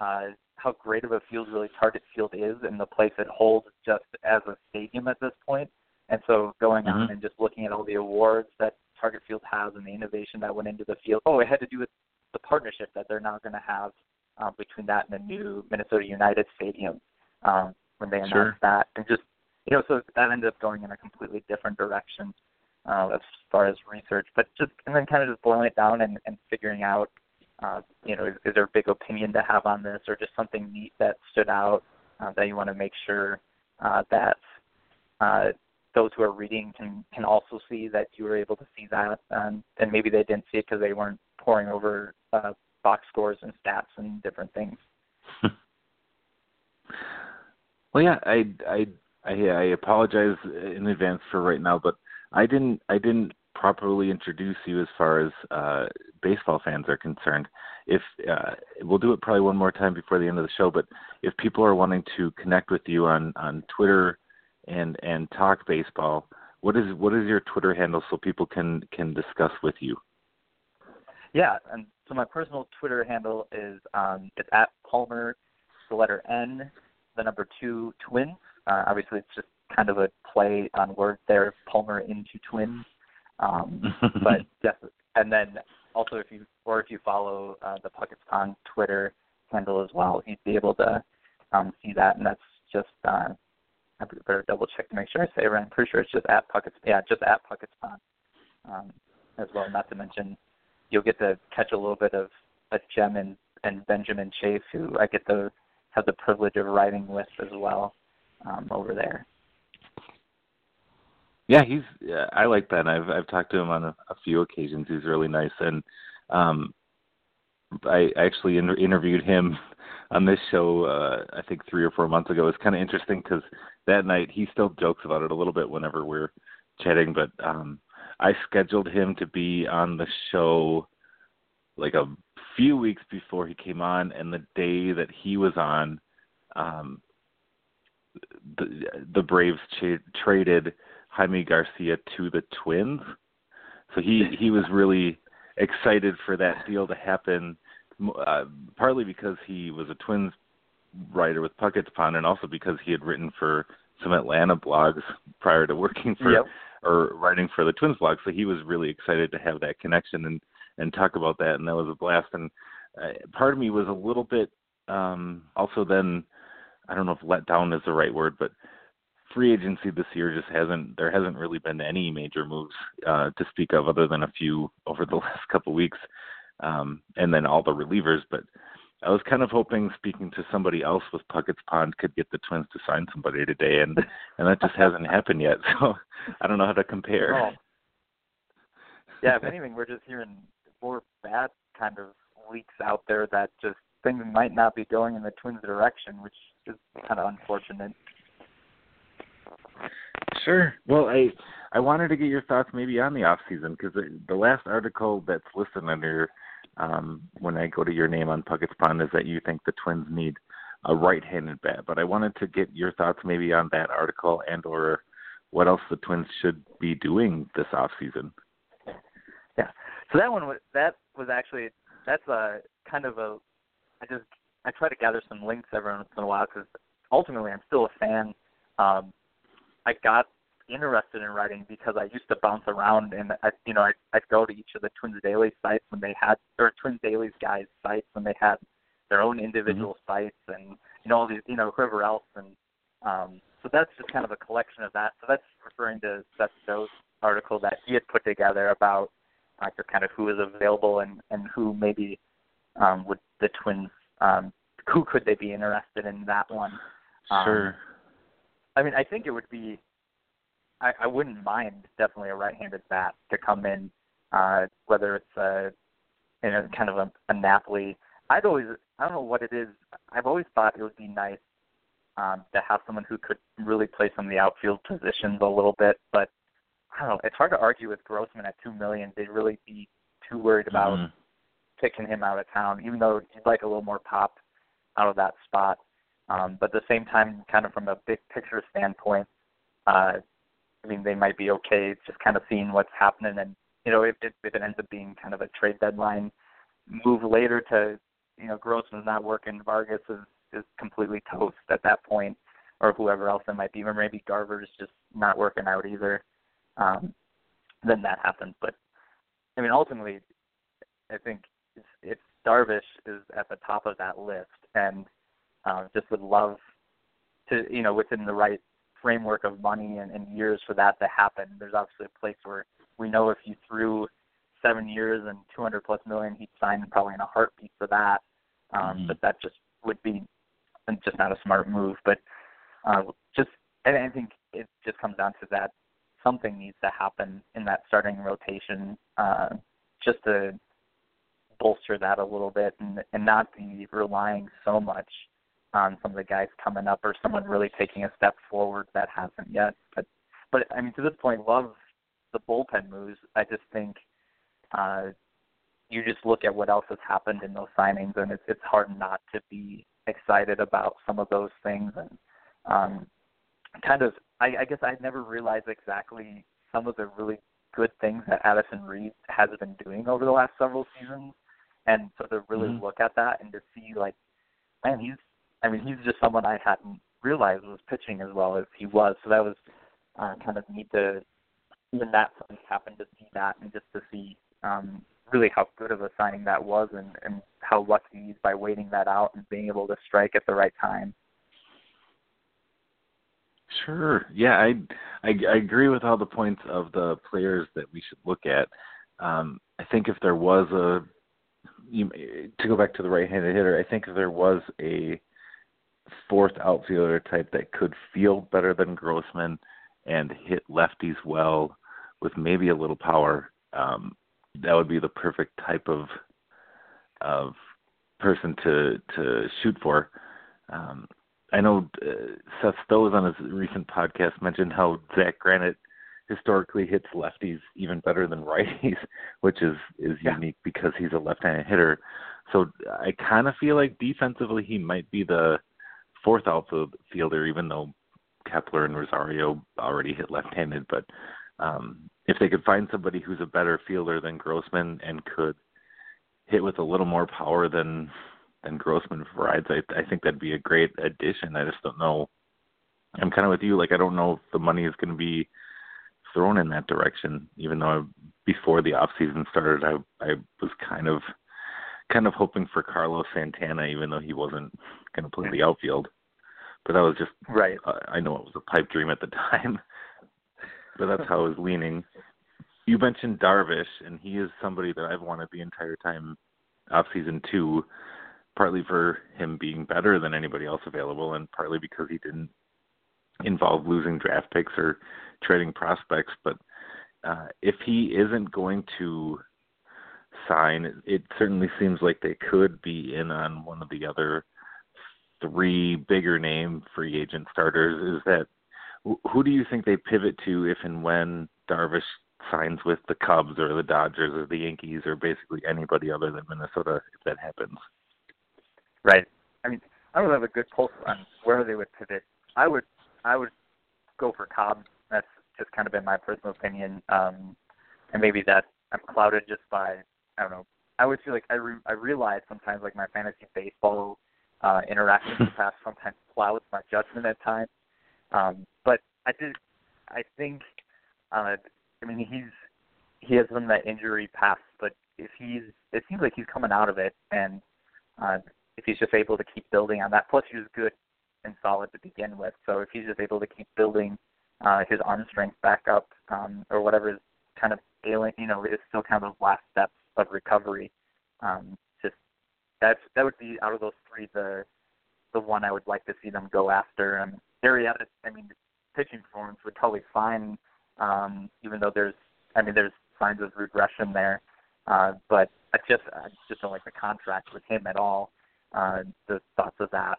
uh, how great of a field really Target Field is and the place it holds just as a stadium at this point. And so going mm-hmm. on and just looking at all the awards that Target Field has and the innovation that went into the field. Oh, it had to do with the partnership that they're now going to have um, between that and the new Minnesota United Stadium um, when they announced sure. that, and just you know, so that ended up going in a completely different direction uh, as far as research. But just and then kind of just boiling it down and, and figuring out, uh, you know, is, is there a big opinion to have on this, or just something neat that stood out uh, that you want to make sure uh, that uh, those who are reading can can also see that you were able to see that, and and maybe they didn't see it because they weren't poring over uh, box scores and stats and different things. <laughs> well, yeah, I I I, I apologize in advance for right now, but I didn't I didn't properly introduce you as far as uh, baseball fans are concerned. If uh, we'll do it probably one more time before the end of the show, but if people are wanting to connect with you on on Twitter and and talk baseball. What is what is your Twitter handle so people can can discuss with you? Yeah, and so my personal Twitter handle is um, it's at Palmer, the letter N, the number two twins. Uh, obviously, it's just kind of a play on words there, Palmer into twins. Um, <laughs> but yes, and then also if you or if you follow uh, the Puckett's Pond Twitter handle as well, you'd be able to um, see that, and that's just uh, I better double check to make sure I say it right. I'm pretty sure it's just at Puckett's, yeah, just at Puckett's um, as well. Not to mention, you'll get to catch a little bit of a gem and and Benjamin Chase, who I get to have the privilege of writing with as well um, over there. Yeah, he's. Yeah, I like Ben. I've I've talked to him on a, a few occasions. He's really nice, and um, I actually inter- interviewed him <laughs> on this show. Uh, I think three or four months ago. It's kind of interesting because that night he still jokes about it a little bit whenever we're chatting. But um, I scheduled him to be on the show like a few weeks before he came on, and the day that he was on, um, the the Braves tra- traded Jaime Garcia to the Twins. So he <laughs> he was really excited for that deal to happen, uh, partly because he was a Twins writer with Puckett's Pond, and also because he had written for some Atlanta blogs prior to working for yep. or writing for the Twins blog. So he was really excited to have that connection and and talk about that, and that was a blast. And uh, part of me was a little bit um also then I don't know if let down is the right word, but free agency this year just hasn't there hasn't really been any major moves uh, to speak of other than a few over the <laughs> last couple of weeks um, and then all the relievers but I was kind of hoping speaking to somebody else with Puckett's Pond could get the Twins to sign somebody today and and that just hasn't happened yet <laughs> so I don't know how to compare. Oh. <laughs> Yeah, if anything, we're just hearing more bad kind of leaks out there that just things might not be going in the Twins' direction, which is kind of unfortunate. Sure. Well, I I wanted to get your thoughts maybe on the off season because the, last article that's listed under um, when I go to your name on Puckett's Pond is that you think the Twins need a right-handed bat. But I wanted to get your thoughts maybe on that article and or what else the Twins should be doing this off season. Yeah. So that one was that was actually that's a kind of a I just I try to gather some links every once in a while because ultimately I'm still a fan. Um, I got interested in writing because I used to bounce around and I you know I I'd go to each of the Twins Daily sites when they had or Twins Daily's guys sites when they had their own individual mm-hmm. sites and you know all these you know whoever else and um so that's just kind of a collection of that. So that's referring to Seth Stohs' article that he had put together about like kind of who is available and and who maybe um would the Twins um who could they be interested in that one. Um, sure. I mean, I think it would be. I, I wouldn't mind definitely a right-handed bat to come in, uh, whether it's a, in a kind of a, a Napoli. I'd always, I don't know what it is. I've always thought it would be nice um, to have someone who could really play some of the outfield positions a little bit. But I don't know. It's hard to argue with Grossman at two million. They'd really be too worried about mm-hmm. picking him out of town, even though he'd like a little more pop out of that spot. Um, but at the same time, kind of from a big picture standpoint, uh, I mean, they might be okay just kind of seeing what's happening. And, you know, if, if, if it ends up being kind of a trade deadline move later to, you know, Grossman's not working, Vargas is, is completely toast at that point, or whoever else it might be, or maybe Garver's just not working out either, um, then that happens. But, I mean, ultimately, I think if, if Darvish is at the top of that list and – uh, just would love to, you know, within the right framework of money and, and years for that to happen. There's obviously a place where we know if you threw seven years and 200 plus million, he'd sign probably in a heartbeat for that. Um, mm-hmm. But that just would be just not a smart move. But uh, just, and I think it just comes down to that something needs to happen in that starting rotation uh, just to bolster that a little bit and, and not be relying so much on some of the guys coming up or someone really taking a step forward that hasn't yet. But but I mean to this point, love the bullpen moves. I just think uh, you just look at what else has happened in those signings, and it's it's hard not to be excited about some of those things and um, kind of. I, I guess I never realized exactly some of the really good things that Addison Reed has been doing over the last several seasons, and so to really mm-hmm. look at that and to see like, man, he's I mean, he's just someone I hadn't realized was pitching as well as he was. So that was uh, kind of neat to when that happened to see that and just to see um, really how good of a signing that was and, and how lucky he's by waiting that out and being able to strike at the right time. Sure. Yeah, I, I I agree with all the points of the players that we should look at. Um, I think if there was a you, to go back to the right-handed hitter, I think if there was a fourth outfielder type that could field better than Grossman and hit lefties well with maybe a little power, um, that would be the perfect type of of person to to shoot for. Um, I know uh, Seth Stohs on his recent podcast mentioned how Zach Granite historically hits lefties even better than righties, <laughs> which is is yeah. unique because he's a left-handed hitter. So I kind of feel like defensively he might be the fourth outfielder, even though Kepler and Rosario already hit left-handed. But um, if they could find somebody who's a better fielder than Grossman and could hit with a little more power than than Grossman provides, I I think that'd be a great addition. I just don't know. I'm kind of with you. Like I don't know if the money is going to be thrown in that direction. Even though before the off season started, I I was kind of kind of hoping for Carlos Santana, even though he wasn't going to play the outfield. But that was just right. Uh, I know it was a pipe dream at the <laughs> time, but that's how I was leaning. You mentioned Darvish, and he is somebody that I've wanted the entire time off season two, partly for him being better than anybody else available, and partly because he didn't involve losing draft picks or trading prospects. But uh, if he isn't going to sign, it, certainly seems like they could be in on one of the other three bigger name free agent starters. Is that who do you think they pivot to if and when Darvish signs with the Cubs or the Dodgers or the Yankees or basically anybody other than Minnesota if that happens? Right. I mean, I don't have a good pulse on where they would pivot. I would I would go for Cobb. That's just kind of been my personal opinion. Um, and maybe that I'm clouded just by I don't know. I would feel like I re- I realize sometimes like my fantasy baseball uh, interactions <laughs> in the past sometimes clouds my judgment at times. Um, but I did I think uh, I mean he's he has been that injury past, but if he's it seems like he's coming out of it and uh, if he's just able to keep building on that. Plus he was good and solid to begin with. So if he's just able to keep building uh, his arm strength back up, um, or whatever is kind of ailing, you know, is still kind of those last steps of recovery. Um, just that's that would be out of those three the the one I would like to see them go after. Um, Arrieta, I mean, pitching performance would totally fine, um, even though there's, I mean, there's signs of regression there. Uh, but I just, I just don't like the contract with him at all. Uh, the thoughts of that.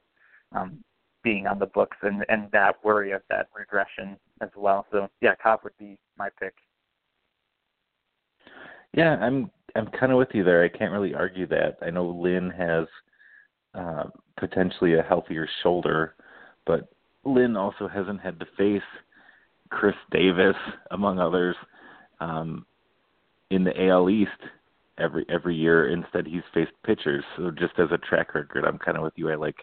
Um, being on the books and and that worry of that regression as well. So yeah, Cobb would be my pick. Yeah, I'm I'm kind of with you there. I can't really argue that. I know Lynn has uh, potentially a healthier shoulder, but Lynn also hasn't had to face Chris Davis, among others, um, in the AL East every every year. Instead, he's faced pitchers. So just as a track record, I'm kind of with you. I like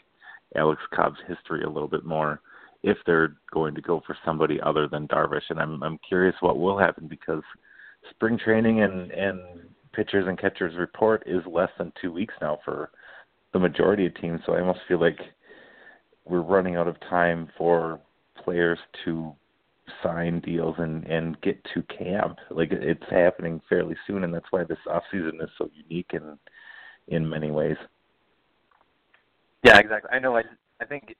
Alex Cobb's history a little bit more if they're going to go for somebody other than Darvish. And I'm I'm curious what will happen because spring training and and pitchers and catchers report is less than two weeks now for the majority of teams. So I almost feel like we're running out of time for players to sign deals and and get to camp. Like it's happening fairly soon, and that's why this off season is so unique in in many ways. Yeah, exactly. I know. I I think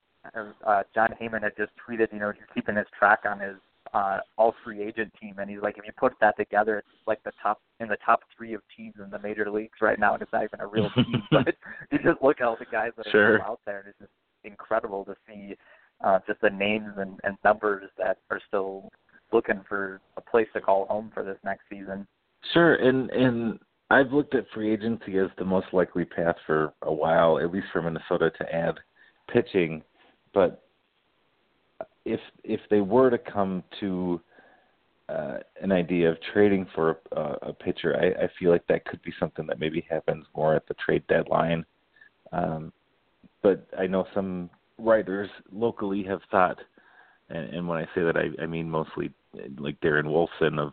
uh, Jon Heyman had just tweeted, you know, he's keeping his track on his uh, all free agent team, and he's like, if you put that together, it's like the top in the top three of teams in the major leagues right now, and it's not even a real team. <laughs> but you just look at all the guys that sure. are out there, and it's just incredible to see uh, just the names and, and numbers that are still looking for a place to call home for this next season. Sure, and and I've looked at free agency as the most likely path for a while, at least for Minnesota to add pitching. But if if they were to come to uh, an idea of trading for a, a pitcher, I, I feel like that could be something that maybe happens more at the trade deadline. Um, but I know some writers locally have thought, and, and when I say that, I, I mean mostly like Darren Wolfson of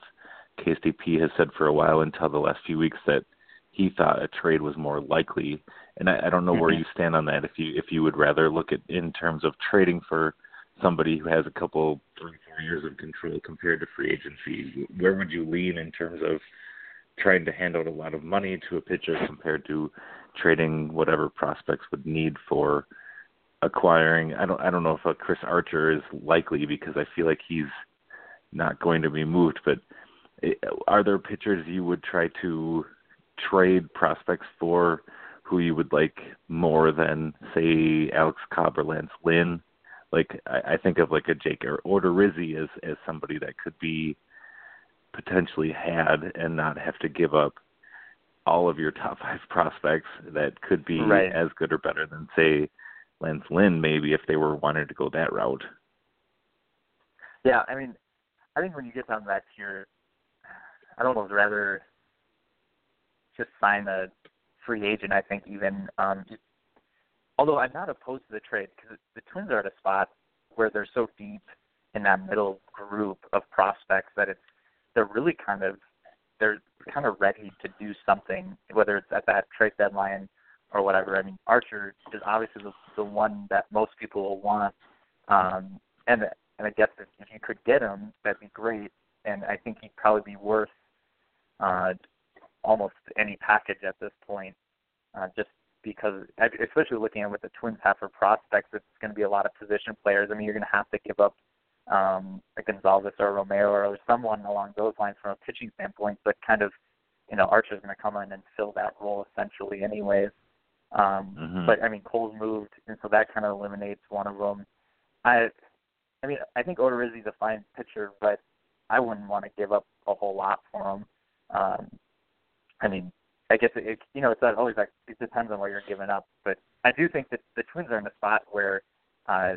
KSTP has said for a while until the last few weeks that he thought a trade was more likely. And I, I don't know where Mhm. you stand on that. If you if you would rather look at in terms of trading for somebody who has a couple three four years of control compared to free agency, where would you lean in terms of trying to hand out a lot of money to a pitcher compared to trading whatever prospects would need for acquiring I don't I don't know if a Chris Archer is likely because I feel like he's not going to be moved, but eh, are there pitchers you would try to trade prospects for who you would like more than say Alex Cobb or Lance Lynn? Like I, I think of like a Jake or Odorizzi as as somebody that could be potentially had and not have to give up all of your top <laughs> five prospects that could be Right. as good or better than say Lance Lynn maybe if they were wanting to go that route. Yeah, I mean, I think when you get down to that tier, I'd almost rather just sign a free agent. I think even, um, although I'm not opposed to the trade because the Twins are at a spot where they're so deep in that middle group of prospects that it's they're really kind of they're kind of ready to do something, whether it's at that trade deadline or whatever. I mean, Archer is obviously the, the one that most people will want, um, and and I guess if, if you could get him, that'd be great. And I think he'd probably be worth uh, almost any package at this point, uh, just because, especially looking at what the Twins have for prospects, it's going to be a lot of position players. I mean, you're going to have to give up um, a Gonsalves or a Romero or someone along those lines from a pitching standpoint, but kind of, you know, Archer's going to come in and fill that role essentially, anyways. Um, Mhm. But I mean, Cole's moved, and so that kind of eliminates one of them. I, I mean, I think Odorizzi's a fine pitcher, but I wouldn't want to give up a whole lot for him. Um, I mean, I guess it, you know it's not always like it depends on what you're giving up, but I do think that the Twins are in a spot where uh,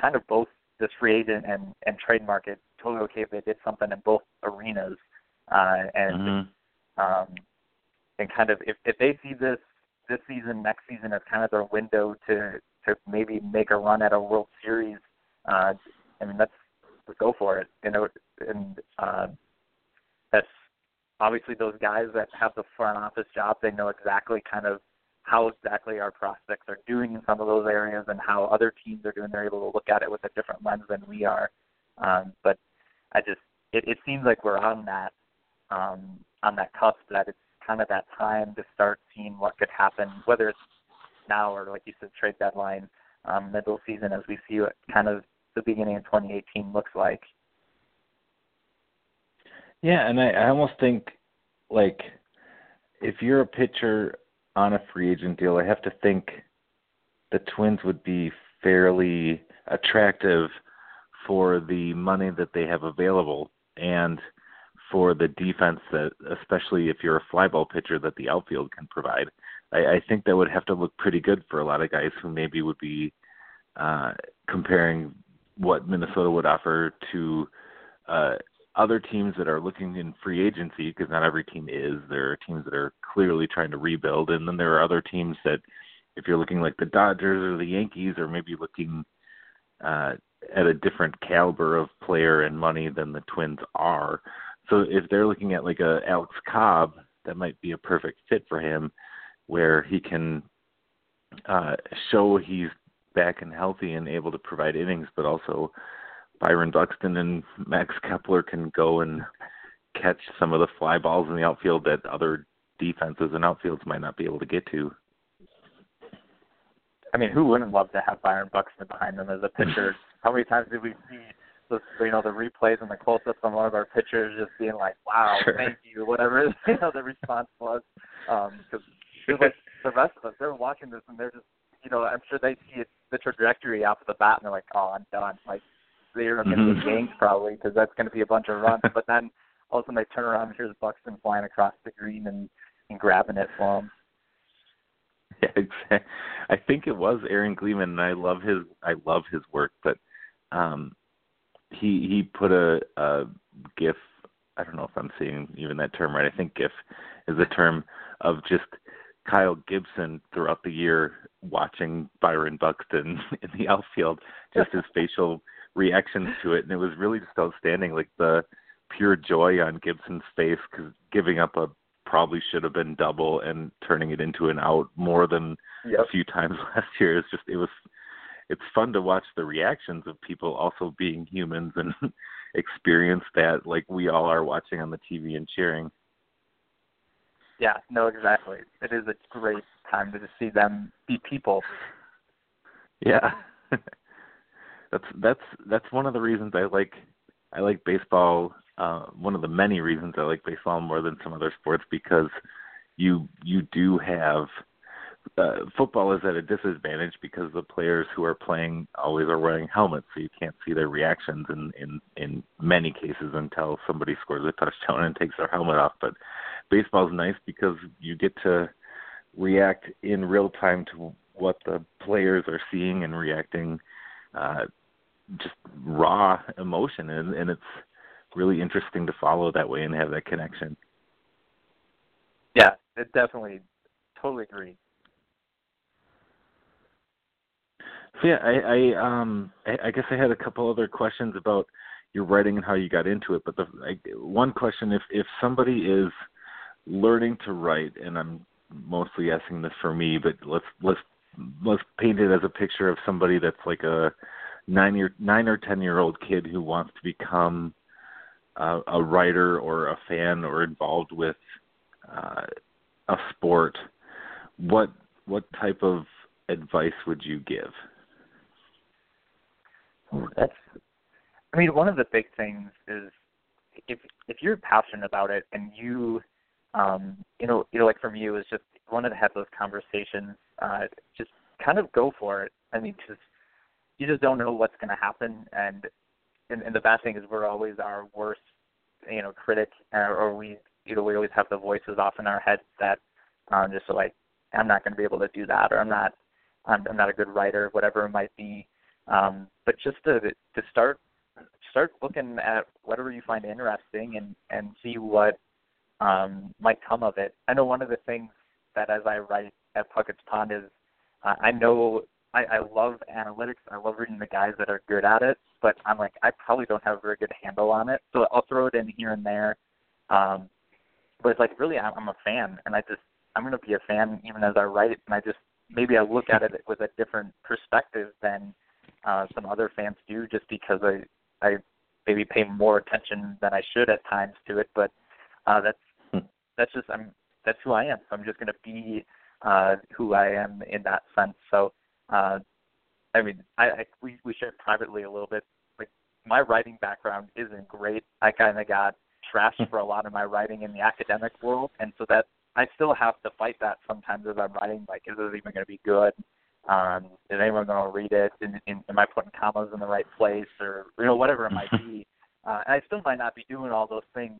kind of both this free agent and and trade market totally okay if they did something in both arenas, uh, and Mhm. um, and kind of if if they see this this season, next season as kind of their window to to maybe make a run at a World Series, uh, I mean that's go for it, you know, and uh, that's obviously those guys that have the front office job. They know exactly kind of how exactly our prospects are doing in some of those areas and how other teams are doing. They're able to look at it with a different lens than we are. Um, but I just it, it seems like we're on that um, on that cusp that it's kind of that time to start seeing what could happen, whether it's now or like you said, trade deadline, um, middle season, as we see what kind of the beginning of 2018 looks like. Yeah, and I, I almost think like if you're a pitcher on a free agent deal, I have to think the Twins would be fairly attractive for the money that they have available and for the defense that especially if you're a fly ball pitcher that the outfield can provide. I, I think that would have to look pretty good for a lot of guys who maybe would be uh comparing what Minnesota would offer to uh other teams that are looking in free agency because not every team is. There are teams that are clearly trying to rebuild, and then there are other teams that, if you're looking like the Dodgers or the Yankees, or maybe looking uh, at a different caliber of player and money than the Twins are. So if they're looking at like a Alex Cobb, that might be a perfect fit for him, where he can uh, show he's back and healthy and able to provide innings, but also Byron Buxton and Max Kepler can go and catch some of the fly balls in the outfield that other defenses and outfields might not be able to get to. I mean, who wouldn't love to have Byron Buxton behind them as a pitcher? <laughs> How many times did we see the you know the replays and the close-ups on one of our pitchers just being like, "Wow, Sure. thank you," whatever <laughs> you know the response was, um, because like the rest of us, they're watching this and they're just you know I'm sure they see it, the trajectory off of the bat and they're like, "Oh, I'm done." Like they're going to get ganked probably because that's going to be a bunch of runs. but then all of a sudden they turn around and here's Buxton flying across the green and and grabbing it for them. <laughs> Yeah, exactly. I think it was Aaron Gleeman, and I love his I love his work, but um, he he put a, a GIF. I don't know if I'm saying even that term right. I think GIF is a term of just Kyle Gibson throughout the year watching Byron Buxton <laughs> in the outfield, just his <laughs> facial reactions to it, and it was really just outstanding. Like the pure joy on Gibson's face because giving up a probably should have been double and turning it into an out more than Yep. a few times <laughs> last year. It's just it was it's fun to watch the reactions of people also being humans and <laughs> experience that like we all are watching on the TV and cheering. Yeah, no, exactly. It is a great time to just see them be people. Yeah. <laughs> that's that's that's one of the reasons I like I like baseball uh one of the many reasons I like baseball more than some other sports because you you do have uh, football is at a disadvantage because the players who are playing always are wearing helmets, so you can't see their reactions in in in many cases until somebody scores a touchdown and takes their helmet off. But baseball is nice because you get to react in real time to what the players are seeing and reacting uh just raw emotion and and it's really interesting to follow that way and have that connection. Yeah, it definitely totally agree. So yeah, I, I um I, I guess I had a couple other questions about your writing and how you got into it. But the I, one question, if if somebody is learning to write, and I'm mostly asking this for me, but let's let's let's paint it as a picture of somebody that's like a nine year nine or ten year old kid who wants to become uh, a writer or a fan or involved with uh, a sport. What what type of advice would you give? That's I mean, one of the big things is if if you're passionate about it and you um you know, you know like for me it was just wanted to have those conversations, uh just kind of go for it. I mean just you just don't know what's gonna happen and and, and the bad thing is we're always our worst, you know, critic or, or we you know, we always have the voices off in our heads that um just like I'm not gonna be able to do that or I'm not I'm, I'm not a good writer, whatever it might be. Um, but just to to start start looking at whatever you find interesting and and see what um, might come of it. I know one of the things that as I write at Puckett's Pond is uh, I know I, I love analytics. I love reading the guys that are good at it, but I'm like I probably don't have a very good handle on it, so I'll throw it in here and there. Um, but it's like really I'm, I'm a fan, and I just I'm going to be a fan even as I write, it. and I just maybe I look at it with a different perspective than uh, some other fans do, just because I I maybe pay more attention than I should at times to it. But uh, that's Hmm. that's just I'm that's who I am. So I'm just going to be uh, who I am in that sense. So uh, I mean, I, I we we shared privately a little bit. Like my writing background isn't great. I kind of got trashed for a lot of my writing in the academic world, and so that I still have to fight that sometimes as I'm writing. Like, is it even going to be good? Um, is anyone going to read it? In, in, am I putting commas in the right place, or you know, whatever it might <laughs> be? Uh, and I still might not be doing all those things,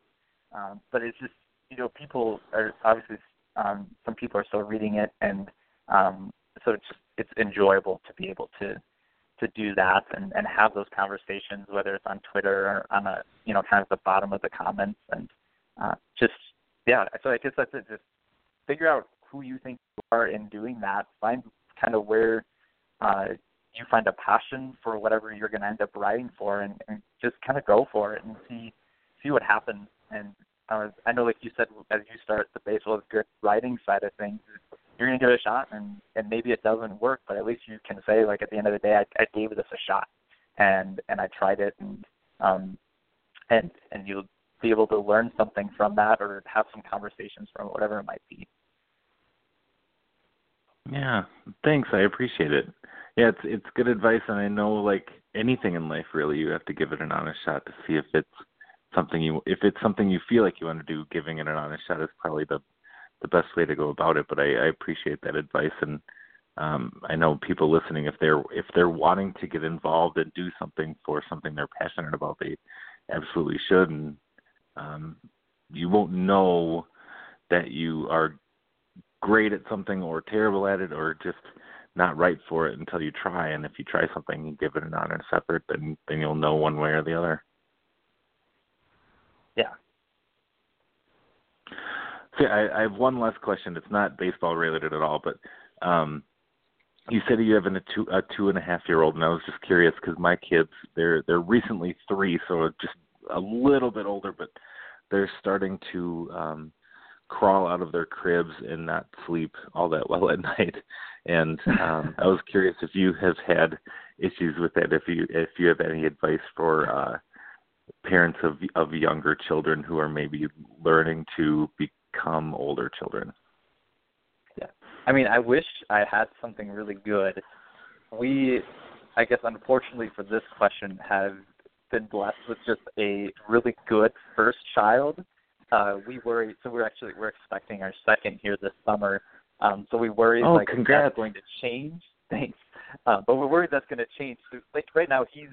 um, but it's just you know, people are obviously um, some people are still reading it, and um, so it's just it's enjoyable to be able to to do that and, and have those conversations, whether it's on Twitter or on a you know kind of the bottom of the comments, and uh, just yeah. So I guess that's it. Just figure out who you think you are in doing that. Find kind of where uh, you find a passion for whatever you're going to end up writing for, and, and just kind of go for it and see see what happens. And uh, I know, like you said, as you start the baseball good writing side of things, you're to give it a shot, and and maybe it doesn't work, but at least you can say, like at the end of the day, I, I gave this a shot, and and I tried it, and um, and and you'll be able to learn something from that, or have some conversations from whatever it might be. Yeah, thanks. I appreciate it. Yeah, it's it's good advice, and I know like anything in life, really, you have to give it an honest shot to see if it's something you if it's something you feel like you want to do. Giving it an honest shot is probably the the best way to go about it. But I, I appreciate that advice, and um, I know people listening if they're if they're wanting to get involved and do something for something they're passionate about, they absolutely should. And um, you won't know that you are great at something or terrible at it or just not right for it until you try. And if you try something and give it an honest effort, then then you'll know one way or the other. Yeah. I, I have one last question. It's not baseball related at all, but um, you said you have a two a two and a half year old, and I was just curious because my kids they're they're recently three, so just a little bit older, but they're starting to um crawl out of their cribs and not sleep all that well at <laughs> night. And um I was curious if you have had issues with that, if you if you have any advice for uh parents of of younger children who are maybe learning to become older children. Yeah. I mean, I wish I had something really good. We I guess unfortunately for this question have been blessed with just a really good first child. Uh we worry so we're actually we're expecting our second here this summer. Um so we worry oh, like congrats. that's going to change. <laughs> Thanks. Uh, but we're worried that's going to change. So, like right now he's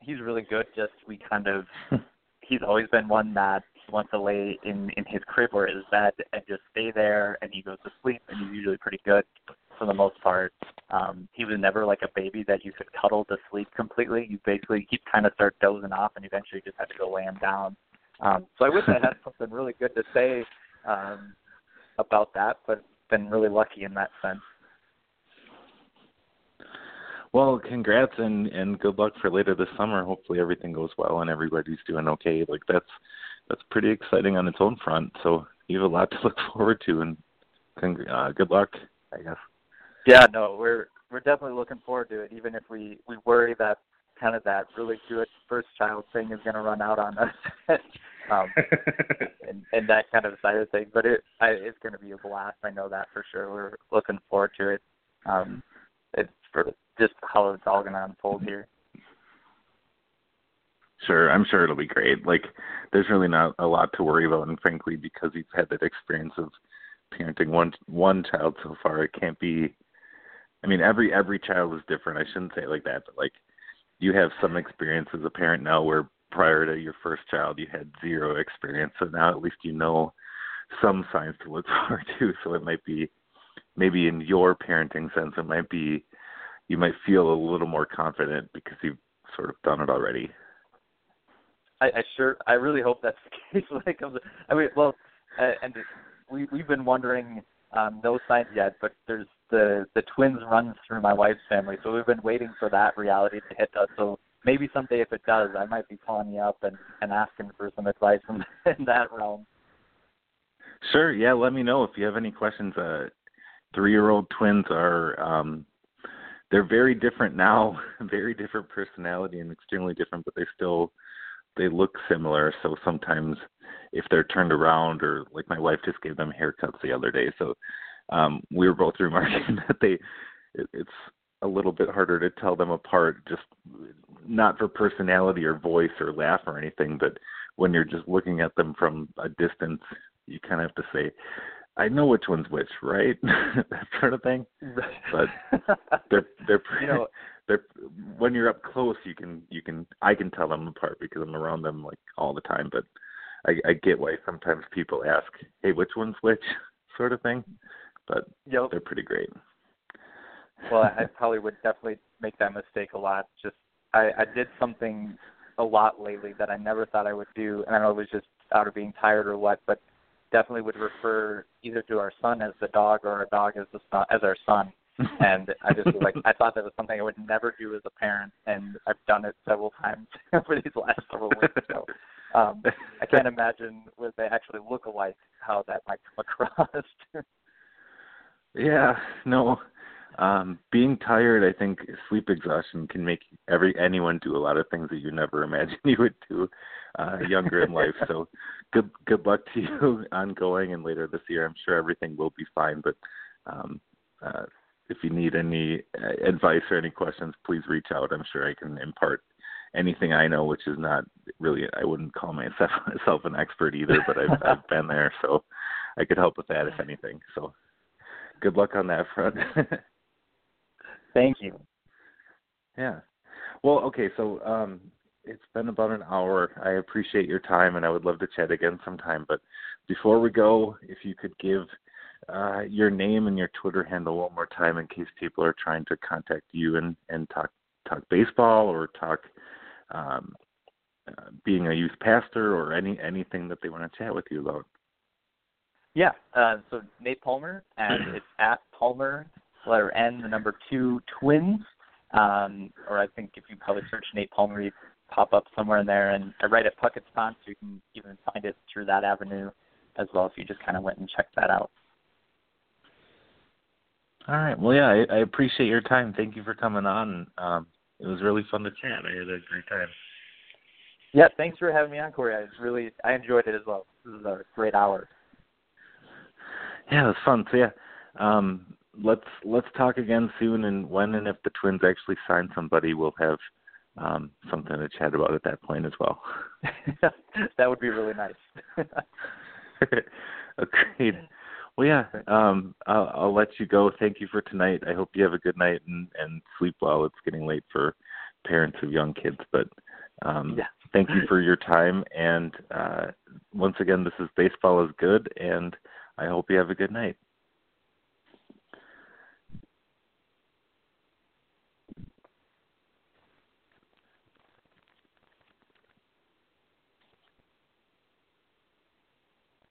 he's really good. Just we kind of <laughs> he's always been one that wants to lay in in his crib or his bed and just stay there, and he goes to sleep, and he's usually pretty good for the most part. Um, he was never like a baby that you could cuddle to sleep completely. You basically he kind of start dozing off, and eventually just have to go lay him down. Um, so I wish I had <laughs> something really good to say um, about that, but been really lucky in that sense. Well, congrats and and good luck for later this summer. Hopefully everything goes well and everybody's doing okay. Like that's that's pretty exciting on its own front. So you have a lot <laughs> to look forward to, and cong- uh, good luck, I guess. Yeah, no, we're we're definitely looking forward to it. Even if we we worry that kind of that really good first child thing is going to run out on us, <laughs> um, <laughs> and and that kind of side of things. But it I, it's going to be a blast. I know that for sure. We're looking forward to it. Um, it's for just how it's all going to unfold here. Sure, I'm sure it'll be great. Like, there's really not a lot to worry about, and frankly, because you've had that experience of parenting one one child so far, it can't be. I mean, every every child is different. I shouldn't say it like that, but like, you have some experience as a parent now, where prior to your first child, you had zero experience. So now at least you know some signs to look <laughs> forward to. So it might be, maybe in your parenting sense, it might be, you might feel a little more confident because you've sort of done it already. I, I sure, I really hope that's the <laughs> case when it comes. I mean, well, uh, and we we've been wondering um, no signs yet, but there's the the twins run through my wife's family, so we've been waiting for that reality to hit us. So maybe someday, if it does, I might be calling you up and and asking for some advice in, <laughs> in that realm. Sure. Yeah. Let me know if you have any questions. Uh, three-year-old twins are um, they're very different now, <laughs> very different personality and extremely different, but they still they look similar. So sometimes if they're turned around or like my wife just gave them haircuts the other day, so um, we were both <laughs> remarking that they it, it's a little bit harder to tell them apart, just not for personality or voice or laugh or anything, but when you're just looking at them from a distance, you kind of have to say, I know which one's which, right? <laughs> that sort of thing. But <laughs> they're they're you know they're when you're up close, you can you can I can tell them apart because I'm around them like all the time. But I, I get why sometimes people ask, "Hey, which one's which?" <laughs> sort of thing. But yep. they're pretty great. well, I <laughs> probably would definitely make that mistake a lot. Just I, I did something a lot lately that I never thought I would do, and I don't know if it was just out of being tired or what, but definitely would refer either to our son as the dog or our dog as the son, as our son. <laughs> and I just was like I thought that was something I would never do as a parent, and I've done it several times <laughs> over these last several weeks. So um, I can't imagine when they actually look alike how that might come <laughs> across. yeah, no. Um, being tired, I think sleep exhaustion can make every anyone do a lot of things that you never imagined you would do uh, younger in life. So good good luck to you ongoing and later this year. I'm sure everything will be fine. But um, uh, if you need any uh, advice or any questions, please reach out. I'm sure I can impart anything I know, which is not really I wouldn't call myself <laughs> myself an expert either, but I've <laughs> I've been there, so I could help with that if anything. So good luck on that front. <laughs> Thank you. Yeah. Well, okay, so um it's been about an hour. I appreciate your time and I would love to chat again sometime, but before we go, if you could give uh, your name and your Twitter handle one more time in case people are trying to contact you and, and talk talk baseball or talk um, uh, being a youth pastor or any anything that they want to chat with you about. Yeah. Uh, so Nate Palmer, and <clears throat> it's at Palmer letter N, the number two, Twins. Um, or I think if you probably search Nate Palmer, you pop up somewhere in there. And I write at Puckett so You can even find it through that avenue as well if you just kind of went and checked that out. All right. Well, yeah, I, I appreciate your time. Thank you for coming on. Um, it was really fun to chat. I had a great time. Yeah, thanks for having me on, Corey. I was really I enjoyed it as well. This is a great hour. Yeah, it was fun. So yeah, um, let's let's talk again soon. And when and if the Twins actually sign somebody, we'll have um, something to chat about at that point as well. <laughs> that would be really nice. <laughs> Agreed. Well, yeah, um, I'll, I'll let you go. Thank you for tonight. I hope you have a good night and, and sleep well. It's getting late for parents of young kids, but um, yeah. thank you for your time. And uh, once again, this is Baseball is Good, and I hope you have a good night.